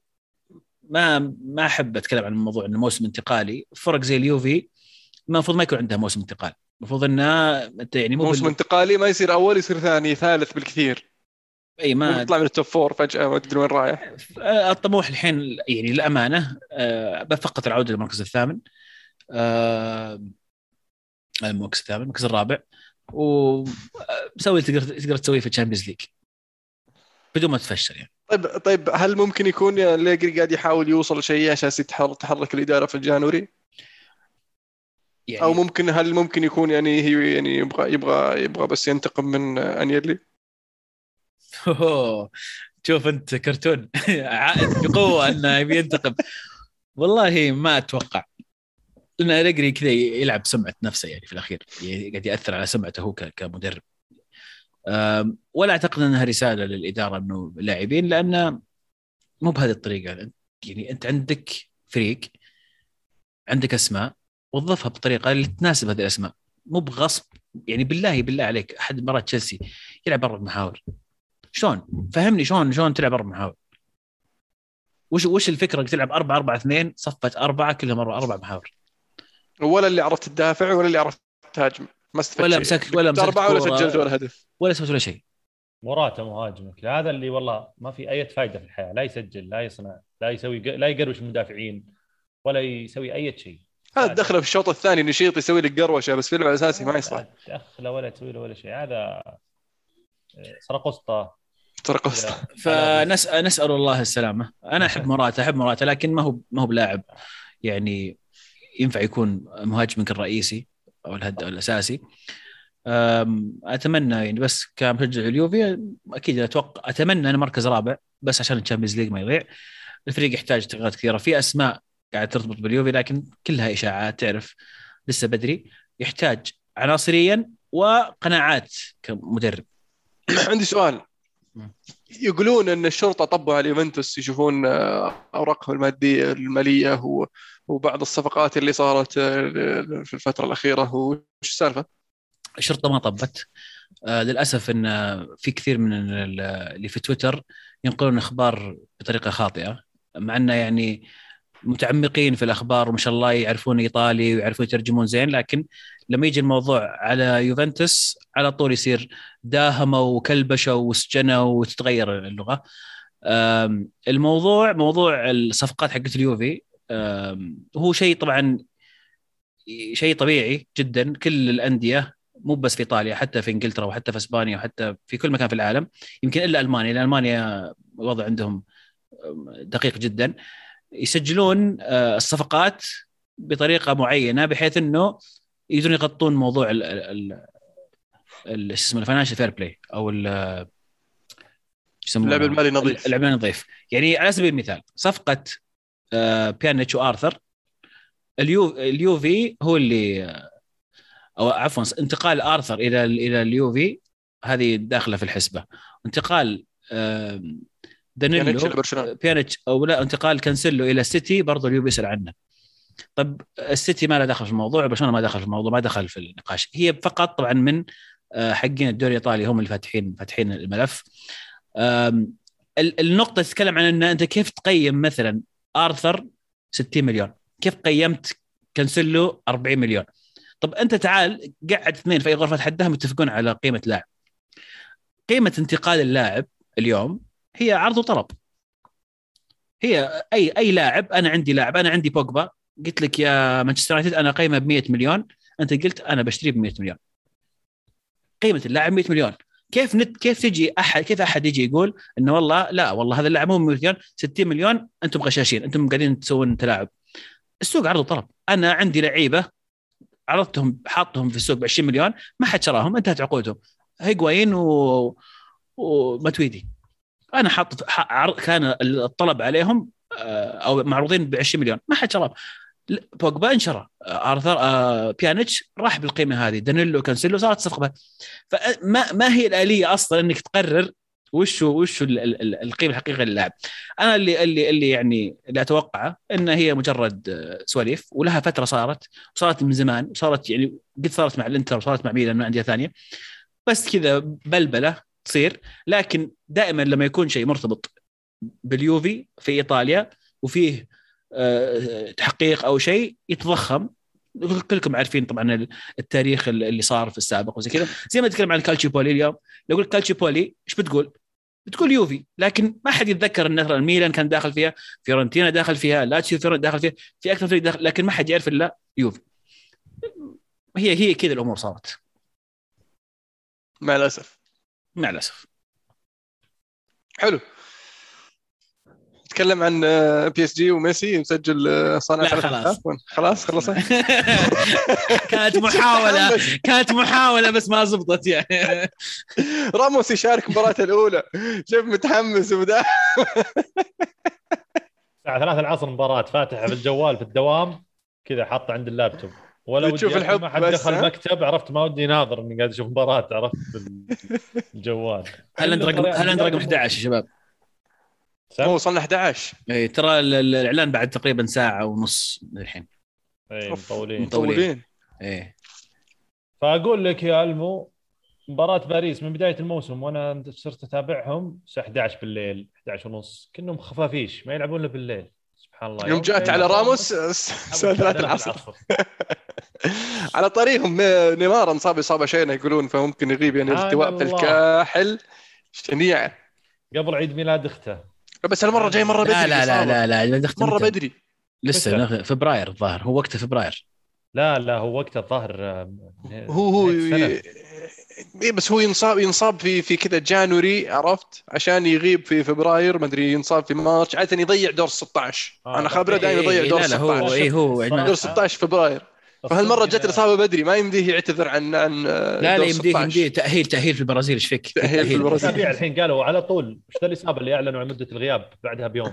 S2: ما ما أحب أتكلم عن الموضوع إنه موسم انتقالي. فرق زي اليوفي المفروض ما يكون عندها موسم انتقال. المفروض انها أنت يعني مو
S1: موسم
S2: بال...
S1: انتقالي ما يصير أول يصير ثاني ثالث بالكثير.
S2: أي
S1: ما يطلع من ال top four فجأة ما تدري وين رايح.
S2: الطموح الحين يعني للأمانة آه، فقط العودة للمركز الثامن. آه، المركز الثامن المركز الرابع. وسوي تقدر تقدر تسويه في ال Champions League. بدون ما تفشل يعني.
S1: طيب طيب هل ممكن يكون أليجري قاعد يحاول يوصل شيء عشان تحرك الإدارة في ال January؟
S2: يعني
S1: أو ممكن هل ممكن يكون يعني هي يعني يبغى يبغى يبغى بس ينتقم من أنييلي؟
S2: أوه. شوف أنت كرتون. عائد بقوة أنه يبي ينتقم. والله ما أتوقع. لأن اليجري كذا يلعب سمعة نفسه يعني في الأخير. قاعد يأثر على سمعته هو كمدرب. ولا أعتقد أنها رسالة للإدارة إنه لاعبين لأن مو بهذه الطريقة. يعني أنت عندك فريق عندك أسماء وظفها بطريقة اللي تناسب هذه الأسماء. مو بغصب يعني بالله بالله عليك أحد مرات تشيلسي يلعب أربع محاور. شلون؟ فهمني شلون شلون تلعب أربع محاور؟ وش وش الفكرة إنك تلعب 4 4 2 صفه أربعة كلها مرة أربع محاور؟
S1: ولا اللي عرفت تدافع ولا اللي عرفت تهاجم ما استفدت
S2: ولا مسك ولا مسك
S1: أربعة ولا سجلت ولا هدف.
S2: ولا سويت ولا شيء.
S3: مراته مهاجمك. هذا اللي والله ما في أي فائده في الحياة. لا يسجل لا يصنع لا يسوي لا يقروش المدافعين ولا يسوي أي شيء.
S1: هذا دخله في الشوط الثاني نشيط يسوي لك قروشه بس في الاساسي ما يصلح.
S3: دخله ولا تسوي له ولا شيء. هذا سرقسطة.
S1: سرقسطة.
S2: فنسال نسأل الله السلامة. أنا أحب موراتا أحب موراتا لكن ما هو ما هو بلاعب. يعني ينفع يكون مهاجمك الرئيسي. أو الهداف الأساسي. أتمنى يعني بس كمشجع اليوفي أكيد أتوقع أتمنى أنا مركز رابع بس عشان ال Champions ليج ما يضيع. الفريق يحتاج تغييرات كثيرة في أسماء قاعد ترتبط باليوفي لكن كلها إشاعات تعرف لسه بدري. يحتاج عناصريا وقناعات كمدرب.
S1: عندي سؤال. يقولون إن الشرطة طبوا على يوفنتوس يشوفون آه، أوراقهم المادية المالية وبعض الصفقات اللي صارت آه، في الفترة الأخيرة وش السالفة؟
S2: الشرطة ما طبت آه للأسف إن في كثير من اللي في تويتر ينقلون أخبار بطريقة خاطئة مع إنه يعني متعمقين في الأخبار وما شاء الله يعرفون إيطالي ويعرفون يترجمون زين لكن لما يجي الموضوع على يوفنتوس على طول يصير داهموا وكلبشوا وسجنوا وتتغير اللغة. الموضوع موضوع الصفقات حقت اليوفي هو شيء طبعا شيء طبيعي جدا. كل الأندية مو بس في إيطاليا حتى في إنجلترا وحتى في إسبانيا وحتى في كل مكان في العالم يمكن إلا ألمانيا لأن المانيا الوضع عندهم دقيق جدا. يسجلون آه، الصفقات بطريقة معينة بحيث إنه يقدرون يغطون موضوع ال اسمه ال financial fair play أو ال
S1: اللعب المالي نظيف.
S2: اللعب المالي نظيف. يعني على سبيل المثال صفقة آه، بيانيتش وآرثر اليو اليوفي هو اللي أو عفوا انتقال آرثر إلى إلى اليوفي هذه داخلة في الحسبة. انتقال دانيلو بيانيتش أو لا انتقال كانسيلو إلى السيتي برضه اليوفي يسال عنه. طب السيتي ما له دخل في الموضوع برشلونه ما دخل في الموضوع ما دخل في النقاش. هي فقط طبعا من آه، حقين الدوري الإيطالي هم اللي فاتحين فاتحين الملف النقطة تتكلم عن إن أنت كيف تقيم مثلا آرثر 60 مليون؟ كيف قيمت كانسيلو 40 مليون؟ طب أنت تعال قعد اثنين في أي غرفة حدهم يتفقون على قيمة لاعب. قيمة انتقال اللاعب اليوم هي عرض وطلب. هي أي أي لاعب أنا عندي لاعب أنا عندي بوجبا. قلت لك يا مانشستر يونايتد أنا قيمه ب 100 مليون. أنت قلت أنا بشتريه ب 100 مليون. قيمة اللاعب 100 مليون. كيف نت كيف تجي أحد كيف أحد يجي يقول إنه والله لا والله هذا اللاعب مو 100 مليون 60 مليون أنتم غشاشين أنتم قاعدين تسوون تلاعب السوق عرض وطلب. أنا عندي لعيبة عرضتهم حاطهم في السوق ب 20 مليون ما حد شراهم انتهت عقودهم. هيجوايين و... وماتويدي أنا حاط كان الطلب عليهم آه، أو معروضين ب 20 مليون. ما حد شراهم بوجبا انشرى. آرثر آه بيانيتش راح بالقيمة هذه. دانيلو كانسيلو صارت صفقة. فما ما هي الآلية أصلا إنك تقرر وش وش القيمة الحقيقية للاعب. أنا اللي اللي اللي يعني اللي أتوقعه إن هي مجرد آه، سواليف ولها فترة صارت وصارت من زمان وصارت يعني قد صارت مع الإنتر وصارت مع ميلان مع انديه ثانية. بس كذا بلبلة تصير لكن دائما لما يكون شيء مرتبط باليوفي في إيطاليا وفيه آه، تحقيق أو شيء يتضخم. كلكم عارفين طبعا التاريخ اللي صار في السابق وزي كذا. زي ما تكلم عن الكالتشيبولي اليوم لو قلت كالتشيبولي إيش بتقول؟ بتقول يوفي لكن ما حد يتذكر إن ميلان كان داخل فيها فيورنتينا داخل فيها لاتسيو داخل فيها في أكثر فريق داخل لكن ما حد يعرف إلا يوفي. هي هي كذا الأمور صارت.
S1: مع الأسف.
S2: مع الأسف.
S1: حلو. تتكلم عن PSG وميسي مسجل آه، صانع
S2: خلاص.
S1: خلاص خلص
S2: كانت محاولة. كانت محاولة بس ما زبطت يعني.
S1: راموس يشارك مباراته الأولى. شوف متحمس وبدا
S3: الساعة 3 العصر مباراة فاتحة في الجوال في الدوام. كذا حاطه عند اللابتوب. ولا
S1: بتشوف
S3: ودي
S1: الحب
S3: ما حد
S1: بس،
S3: دخل؟ مكتب عرفت ما ودي ناظر إني قاعد أشوف مباراة عرفت في الجوال
S2: هل عند رقم هل عند رقم 11 يا شباب.
S1: هو وصلنا 11
S2: اي ترى ال- ال- الإعلان بعد تقريبا ساعة ونص الحين.
S3: اي. مطولين.
S1: مطولين.
S2: إيه.
S3: فأقول لك يا ألمو مباراة باريس من بداية الموسم وأنا صرت أتابعهم الساعة 11 بالليل 11 ونص كأنهم خفافيش ما يلعبون إلا بالليل. سبحان الله.
S1: يوم جات على راموس الساعة 3 العصر. على طريقهم نيمار انصاب إصابة شينه يقولون فممكن يغيب يعني التواء في. الكاحل. شنيع.
S3: قبل عيد ميلاد أخته.
S1: بس هالمره جاي مرة بدري
S2: لا لا لا. لا لا, لا دخت
S1: مرة
S2: متى؟
S1: بدري.
S2: لسه فبراير الظاهر هو وقته فبراير.
S3: لا لا هو وقته الظاهر آه،
S1: هو هو بس هو ينصاب ينصاب في في كذا جانوري عرفت عشان يغيب في فبراير ما أدري ينصاب في مارش عادة يضيع دور 16
S3: آه، أنا
S1: خبرة دائما
S2: إيه،
S1: يضيع
S2: إيه،
S1: دور
S2: لا لا هو
S1: 16
S2: اي هو.
S1: دور 16 فبراير فهالمرة جت الاصابه بدري ما يمديه يعتذر عن عن آه،
S2: لا لا يمديه
S1: 16.
S2: يمديه تاهيل تأهيل في البرازيل إيش فيك؟
S1: تأهيل في البرازيل.
S3: الحين قالوا على طول إيش ذا الإصابة اللي أعلنوا عن مدة الغياب بعدها بيوم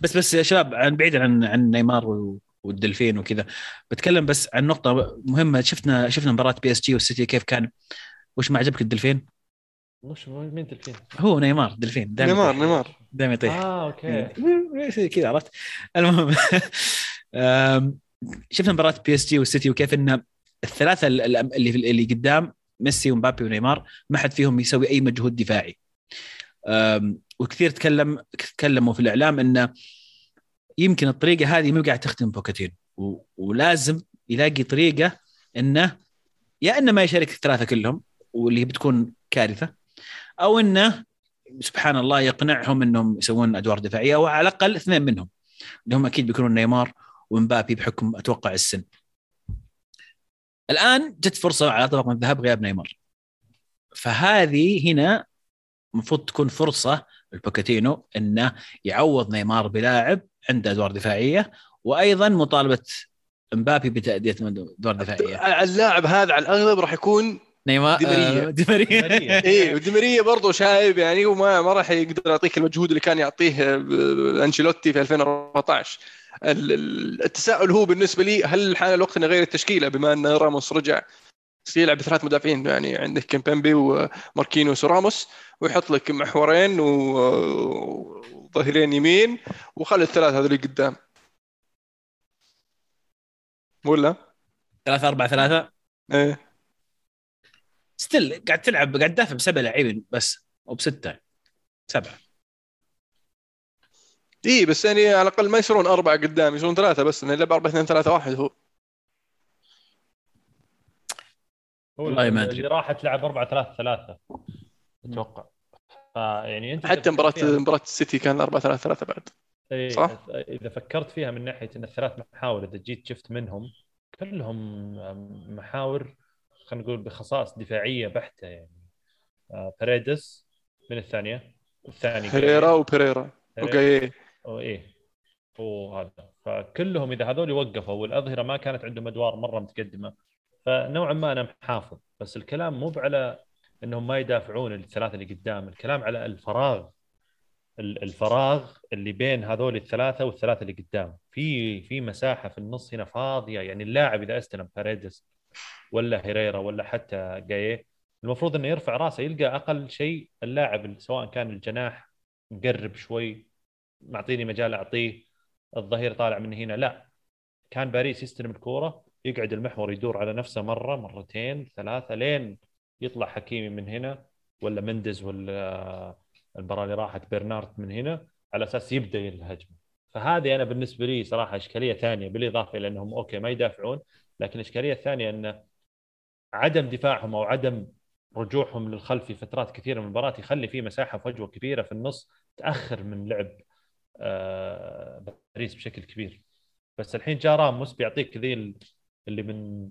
S2: بس بس يا شباب عن بعيدا عن عن نيمار و- والدلفين وكذا بتكلم بس عن نقطة مهمة شفنا شفنا مباراة PSG والسيتي كيف كان وش ما عجبك الدلفين؟
S3: وش مين دلفين؟
S2: هو نيمار دلفين. دائما
S1: نيمار. نيمار.
S2: دائما يطيح.
S3: آه أوكي.
S2: إيه، كذا عرفت؟ المهم. شفنا مباراة PSG والسيتي وكيف إن الثلاثة ال- ال- اللي اللي قدام ميسي ومبابي ونيمار ما حد فيهم يسوي أي مجهود دفاعي. وكثير تكلم تكلموا في الإعلام انه يمكن الطريقة هذه مو قاعد تخدم بوكاتين. ولازم يلاقي طريقة إنه يا إنه ما يشارك الثلاثة كلهم واللي بتكون كارثة أو إنه سبحان الله يقنعهم إنهم يسوون أدوار دفاعية أو على الأقل اثنين منهم اللي هم أكيد بيكونون نيمار ومبابي بحكم أتوقع السن. الآن جت فرصة على طبق من الذهب غياب نيمار. فهذه هنا المفروض تكون فرصة لبوتشيتينو إنه يعوض نيمار بلاعب عنده أدوار دفاعية وأيضا مطالبة مبابي بتأدية أدوار دفاعية.
S1: اللاعب هذا على الأغلب راح يكون
S2: نيمار
S1: دي ماريا.
S2: آه، دي ماريا
S3: ماريا.
S1: إيه ودي ماريا برضه شايب يعني وما ما راح يقدر يعطيك المجهود اللي كان يعطيه آه، أنشيلوتي في 2014 ال- ال- التساؤل هو بالنسبة لي هل حان الوقت إنه يغير التشكيلة بما إن راموس رجع يلعب بثلاث مدافعين يعني عندك كيمبيمبي وماركينوس وراموس ويحط لك محورين وظهيرين يمين وخلي الثلاث هذول قدام ولا؟
S2: 3 4 3
S1: إيه
S2: still قاعد تلعب قاعد تدافع بسبع لاعبين بس أو بستة. سبعة.
S1: اي بس يعني على الأقل ما يصيرون أربعة قدام يصيرون ثلاثة بس إنه يلعب 4 2 3 1 هو.
S3: هو
S2: والله ما أدري.
S3: اللي راح تلعب 4 3 3 أتوقع. فيعني أنت
S1: حتى مباراه مباراة السيتي كان 4 3 3 بعد.
S3: إيه،
S1: صح؟
S3: إذا فكرت فيها من ناحية إن الثلاث محاور إذا جيت شفت منهم كلهم محاور خلينا نقول بخصائص دفاعية بحتة يعني. آه، باريدس من الثانية الثاني
S1: هيريرا وبيريرا أوكي
S3: وايه وهذا فكلهم إذا هذول وقفوا والأظهرة ما كانت عندهم أدوار مرة متقدمة فنوعا ما أنا محافظ. بس الكلام مو على إنهم ما يدافعون الثلاثة اللي قدام الكلام على الفراغ. ال- الفراغ اللي بين هذول الثلاثة والثلاثة اللي قدام. في في مساحة في النص هنا فاضية. يعني اللاعب إذا أستلم باريدس ولا هيريرا ولا حتى جاية المفروض إنه يرفع راسه يلقى أقل شيء اللاعب سواء كان الجناح مقرب شوي معطيني مجال أعطيه الظهير طالع من هنا. لا كان باريس يستلم الكورة يقعد المحور يدور على نفسه مرة مرتين ثلاثة لين يطلع حكيمي من هنا ولا مندز ولا المباراة اللي راحت برنارد من هنا على أساس يبدأ الهجمه فهذه أنا بالنسبة لي صراحة إشكالية ثانية بالإضافة إلى أنهم أوكي ما يدافعون لكن الاشكاليه الثانية أن عدم دفاعهم أو عدم رجوعهم للخلف في فترات كثيرة من المباراة يخلي في مساحة فجوه كبيرة في النص تأخر من لعب آه، باريس بشكل كبير. بس الحين جاء راموس بيعطيك ذي ال- اللي من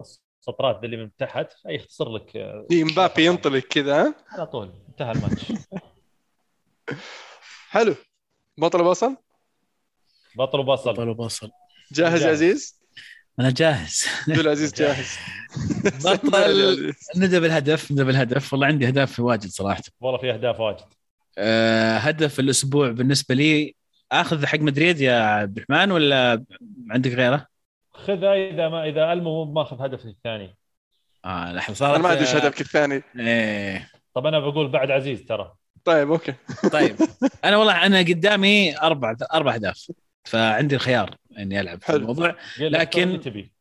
S3: السطرات ذي اللي من تحت يختصر لك آه،
S1: اي مبابي ينطلق كذا ها؟
S3: على طول. انتهى الماتش.
S1: حلو. بطل بصل
S3: بطل وبصل
S2: بطل وبصل
S1: جاهز يا
S3: جاهز.
S1: عزيز؟
S2: أنا جاهز.
S1: عبد العزيز جاهز.
S2: بطل نبدا بالهدف نبدا بالهدف والله عندي اهداف واجد صراحة.
S3: والله في أهداف واجد.
S2: أه هدف الأسبوع بالنسبة لي آخذ حق مدريد يا عبد الرحمن ولا عندك غيره؟
S3: خذها إذا ما إذا ألمو مو ماخذ هدف الثاني.
S2: آه لحظة صارت
S1: أنا ما ادري إيش هدفك الثاني.
S2: إيه.
S3: طب أنا بقول بعد عزيز ترى.
S1: طيب أوكي.
S2: طيب. أنا والله أنا قدامي أربع أربع أهداف. فعندي الخيار إني ألعب في. الموضوع. لكن
S3: تبي.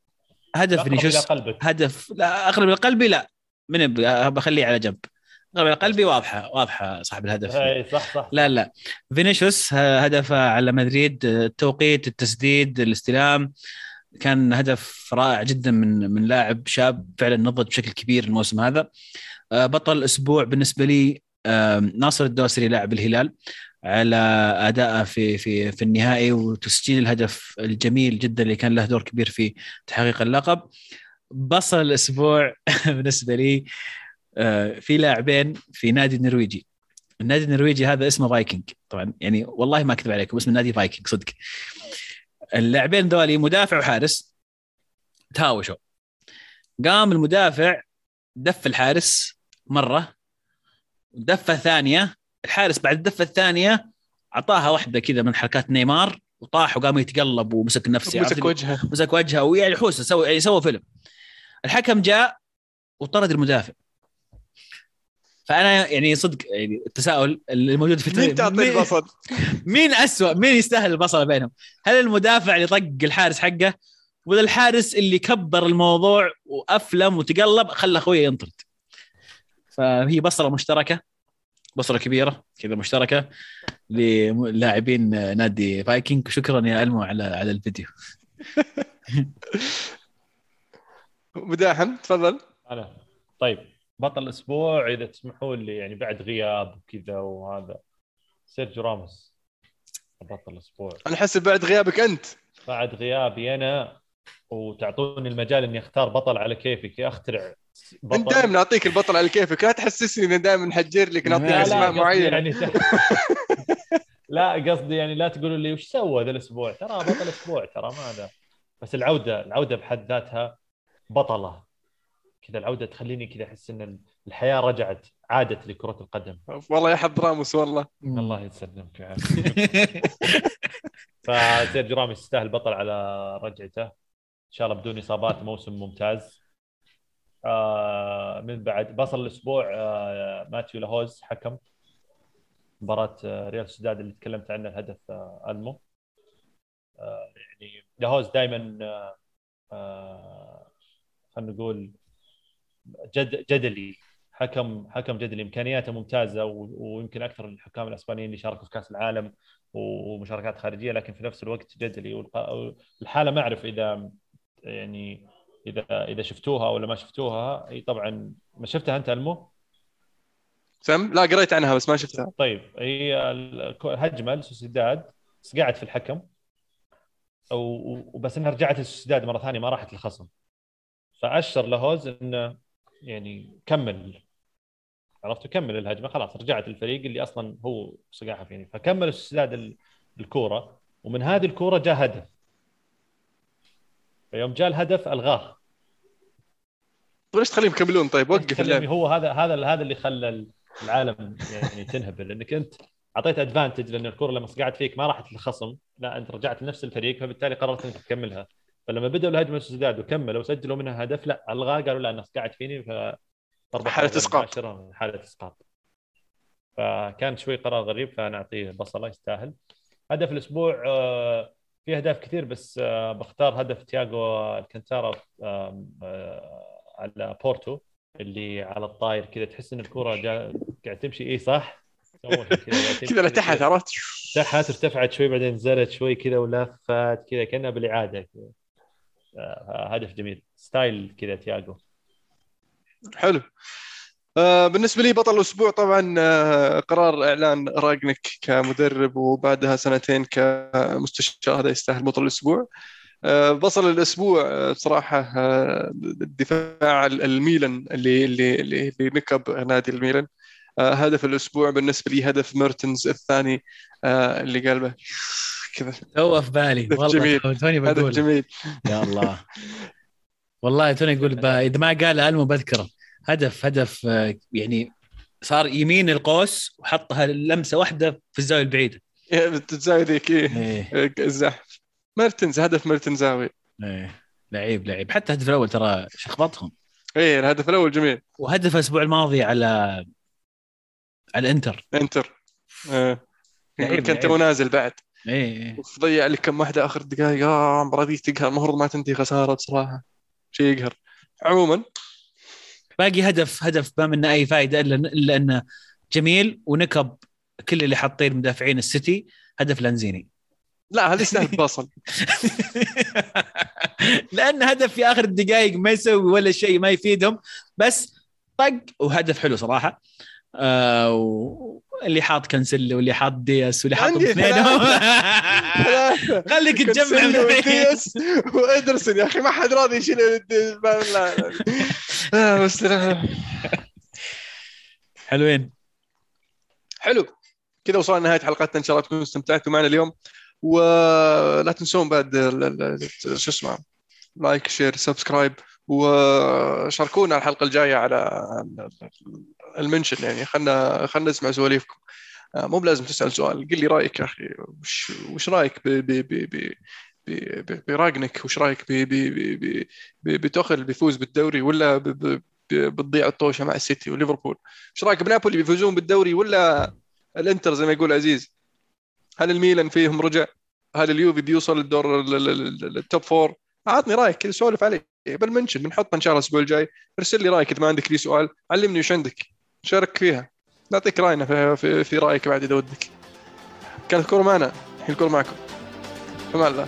S2: هدف فينيسيوس
S3: قلبك.
S2: هدف. لا أقرب لقلبي لا. من ب- بخليه على جنب. أقرب لقلبي واضحة واضحة صاحب الهدف.
S3: إي صح صح.
S2: لا لا. فينيسيوس ه- هدفه على مدريد التوقيت التسديد الاستلام. كان هدف رائع جدا من من لاعب شاب فعلا نضج بشكل كبير الموسم هذا. آه، بطل الأسبوع بالنسبة لي آه، ناصر الدوسري لاعب الهلال. على ادائه في في في النهائي وتسجيل الهدف الجميل جدا اللي كان له دور كبير في تحقيق اللقب. بصل الأسبوع بالنسبة لي آه، في لاعبين في نادي النرويجي. النادي النرويجي هذا اسمه فايكنج. طبعا يعني والله ما أكذب عليكم اسم النادي فايكنج صدق. اللاعبين ذولي مدافع وحارس تهاوشوا قام المدافع دف الحارس مرة دفة ثانية الحارس بعد الدفه الثانية أعطاها واحدة كذا من حركات نيمار وطاح وقام يتقلب ومسك نفسه
S1: مسك وجهه.
S2: مسك وجهه ويعني حوسه سوى يعني سوى فيلم. الحكم جاء وطرد المدافع. فأنا يعني صدق يعني التساؤل اللي موجود في
S1: مين تعطيه
S2: مين-
S1: البصل؟
S2: مين أسوأ مين يستاهل البصله بينهم؟ هل المدافع اللي طق الحارس حقه ولا الحارس اللي كبر الموضوع وأفلم وتقلب خلى أخويه ينطرد؟ فهي بصلة مشتركة. بصله كبيرة كذا مشتركة للاعبين نادي فايكنج شكرا يا ألمو على على الفيديو.
S1: مداحم تفضل.
S3: أنا طيب بطل الأسبوع إذا تسمحوا لي يعني بعد غياب وكذا وهذا. سيرجيو راموس بطل الأسبوع.
S1: أنا احس بعد غيابك أنت.
S3: بعد غيابي أنا وتعطوني المجال إني أختار بطل على كيفي اخترع بطل
S1: انت دائما نعطيك البطل على كيفك. لا تحسسني ان دائما نحجر لك نعطيك
S3: أسماء
S1: معينة.
S3: يعني لا قصدي يعني لا تقولوا لي وش سوى ذا الأسبوع؟ ترى بطل أسبوع ترى ما هذا بس العودة العودة بحد ذاتها بطلة. كذا العودة تخليني كذا أحس إن الحياة رجعت عادت لكرة القدم.
S1: والله يا حظ راموس والله.
S3: الله يسلمك يا. فسيرجيو راموس يستاهل بطل على رجعته. شاء الله بدون إصابات موسم ممتاز. آه من بعد بصل الأسبوع آه ماتيو لاهوز حكم مباراة آه ريال سوسيداد اللي تكلمت عنه الهدف ألمو. يعني لاهوز دائما خلينا نقول جد جدلي. حكم حكم جدلي. إمكانياته ممتازة ويمكن أكثر الحكام الأسبانيين اللي شاركوا في كأس العالم ومشاركات خارجية لكن في نفس الوقت جدلي. والق- الحاله ما أعرف إذا يعني إذا إذا شفتوها ولا ما شفتوها هي طبعا ما شفتها أنت ألمو؟
S1: سم لا قريت عنها بس ما شفتها.
S3: طيب هي هجمه لسوسيداد صقعت في الحكم. وبس إنها رجعت لسوسيداد مرة ثانية ما راحت للخصم. فأشر لهوز انه يعني كمل. عرفت؟ كمل الهجمة خلاص رجعت الفريق اللي أصلا هو صقعها فيني. فكمل سوسيداد ال- الكورة. ومن هذه الكورة جاء هدف. فيوم جاء الهدف ألغاه.
S1: طيب ليش تخليهم يكملون؟ طيب وقف اللعب.
S3: هو هذا هذا هذا اللي خلى العالم يعني تنهبل لأنك أنت أعطيت ادفانتج لأن الكرة لما صقعت فيك ما راحت للخصم. لا أنت رجعت لنفس الفريق فبالتالي قررت أنك تكملها. فلما بدأوا الهجمة السداد وكملوا وسجلوا منها هدف لا ألغاه قالوا لا انها صقعت فيني ف
S1: حالة.
S3: مباشرة، حالة إسقاط. فكان شوي قرار غريب فنعطيه بصله يستاهل. هدف الأسبوع آه، في أهداف كثير بس آه، بختار هدف تياغو الكانتارا آم، آه، على بورتو اللي على الطاير كذا تحس إن الكرة جا... قاعد تمشي. اي صح؟ كذا
S1: لتحت. عرفت؟
S3: تحت ارتفعت شوي بعدين نزلت شوي كذا ولفت كذا كأنها بالإعادة كذا. آه، هدف جميل. style كذا تياغو.
S1: حلو. بالنسبة لي بطل الأسبوع طبعا آه قرار إعلان رانجنيك كمدرب وبعدها سنتين كمستشار هذا يستاهل بطل الأسبوع. آه بصل الأسبوع آه، بصراحة آه الدفاع الميلان اللي اللي اللي, نكب نادي الميلان آه، هدف الأسبوع بالنسبة لي هدف ميرتنز الثاني آه، اللي قلبه كذا.
S2: تو في بالي.
S1: هدف
S2: والله
S1: جميل.
S2: تو- توني
S1: هدف
S2: بقول
S1: جميل.
S2: يا الله. والله توني أقول ب- إذا ما قال المو بذكره هدف هدف آه، يعني صار يمين القوس وحطها لمسه واحدة في الزاوية البعيدة.
S1: تتزاوي ذيك إيه
S2: إيه.
S1: الزحف. ميرتنز هدف ميرتنزاوي
S2: إيه. لعيب لعيب. حتى الهدف الأول ترى شخبطهم.
S1: إيه الهدف الأول جميل.
S2: وهدف الأسبوع الماضي على على الإنتر.
S1: انتر آه. كنت. نازل بعد.
S2: إيه
S1: ضيع لك كم واحدة آخر دقائق آه المباراه دي تقهر. المفروض ما تنتهي خسارة بصراحة. شيء يقهر. عموما
S2: باقي هدف هدف ما منه أي فائده إلا إلا إنه جميل ونكب كل اللي حاطين مدافعين السيتي هدف لانزيني.
S1: لا هذا يستاهل باصل
S2: لأن هدف في آخر الدقائق ما يسوي ولا شيء ما يفيدهم بس طق وهدف حلو صراحة. آه واللي حاط كانسيلو واللي حاط دياس واللي حاط اثنينهم. خليك تجمع.
S1: ودياس وادرسون يا أخي ما حد راضي يشيل آه، بس.
S2: حلوين
S1: حلو كذا وصلنا لنهاية حلقتنا. إن شاء الله تكونوا استمتعتوا معنا اليوم. ولا تنسون بعد ال- ال- ال- شو اسمه like share subscribe وشاركونا الحلقة الجاية على ال mention. يعني خلنا خلنا نسمع سواليفكم. آه، مو بلازم تسأل سؤال. قل لي رأيك يا أخي. وش وش رأيك ب ب- ب- برانجنيك وش رأيك بتوخيل بيفوز بالدوري ولا بتضيع الطوشة مع السيتي وليفربول إيش رأيك بنابولي بيفوزون بالدوري ولا الإنتر زي ما يقول عزيز؟ هل الميلان فيهم رجع؟ هل اليوفي بيوصل للدور ال- ال- ال- ال top four اعطني رأيك كذا سولف عليه. بال mention بنحطه إن شاء الله الأسبوع الجاي. ارسل لي رأيك إذا ما عندك لي سؤال علمني وش عندك. شارك فيها. نعطيك رأينا في, في, في رأيك بعد إذا ودك. كانت الكوره معنا الحين الكورة معكم. فما الله